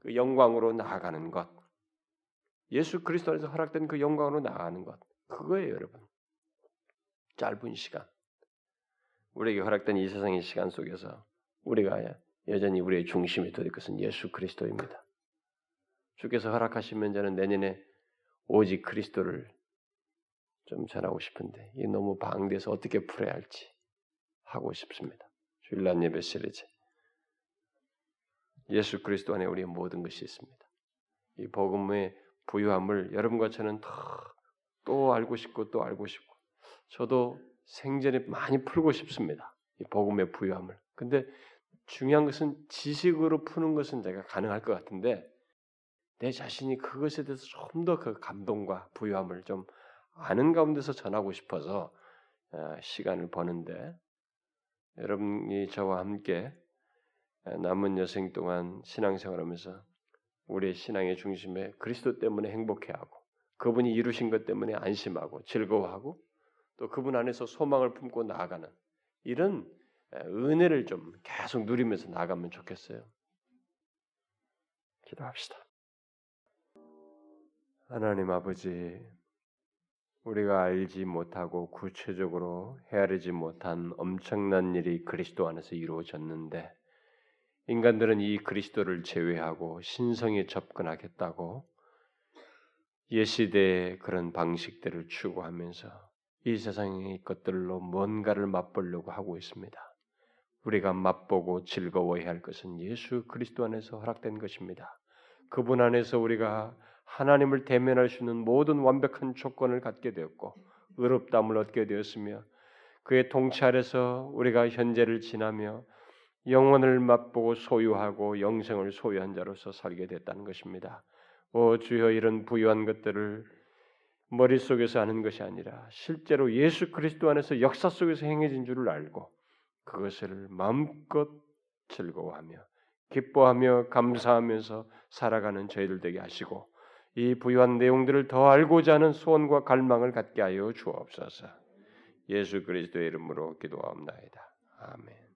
그 영광으로 나아가는 것. 예수 그리스도 안에서 허락된 그 영광으로 나아가는 것. 그거예요, 여러분. 짧은 시간. 우리에게 허락된 이 세상의 시간 속에서 우리가 여전히 우리의 중심이 될 것은 예수 그리스도입니다. 주께서 허락하시면 저는 내년에 오직 그리스도를 좀 전하고 싶은데 이게 너무 방대해서 어떻게 풀어야 할지 하고 싶습니다. 주일날 예배 시리즈 예수 그리스도 안에 우리의 모든 것이 있습니다. 이 복음의 부유함을 여러분과 저는 더 또 알고 싶고 또 알고 싶고 저도 생전에 많이 풀고 싶습니다. 이 복음의 부유함을. 근데 중요한 것은 지식으로 푸는 것은 제가 가능할 것 같은데 내 자신이 그것에 대해서 좀 더 그 감동과 부유함을 좀 아는 가운데서 전하고 싶어서 어, 시간을 버는데 여러분이 저와 함께 남은 여생 동안 신앙생활하면서 우리의 신앙의 중심에 그리스도 때문에 행복해하고 그분이 이루신 것 때문에 안심하고 즐거워하고 또 그분 안에서 소망을 품고 나아가는 이런 은혜를 좀 계속 누리면서 나가면 좋겠어요. 기도합시다. 하나님 아버지, 우리가 알지 못하고 구체적으로 헤아리지 못한 엄청난 일이 그리스도 안에서 이루어졌는데 인간들은 이 그리스도를 제외하고 신성에 접근하겠다고 옛시대의 그런 방식들을 추구하면서 이 세상의 것들로 뭔가를 맛보려고 하고 있습니다. 우리가 맛보고 즐거워해야 할 것은 예수 그리스도 안에서 허락된 것입니다. 그분 안에서 우리가 하나님을 대면할 수 있는 모든 완벽한 조건을 갖게 되었고 의롭다함을 얻게 되었으며 그의 통치 아래서 우리가 현재를 지나며 영원을 맛보고 소유하고 영생을 소유한 자로서 살게 됐다는 것입니다. 오 주여 이런 부유한 것들을 머릿속에서 하는 것이 아니라 실제로 예수 그리스도 안에서 역사 속에서 행해진 줄을 알고 그것을 마음껏 즐거워하며 기뻐하며 감사하면서 살아가는 저희들 되게 하시고 이 부유한 내용들을 더 알고자 하는 소원과 갈망을 갖게 하여 주옵소서. 예수 그리스도의 이름으로 기도하옵나이다. 아멘.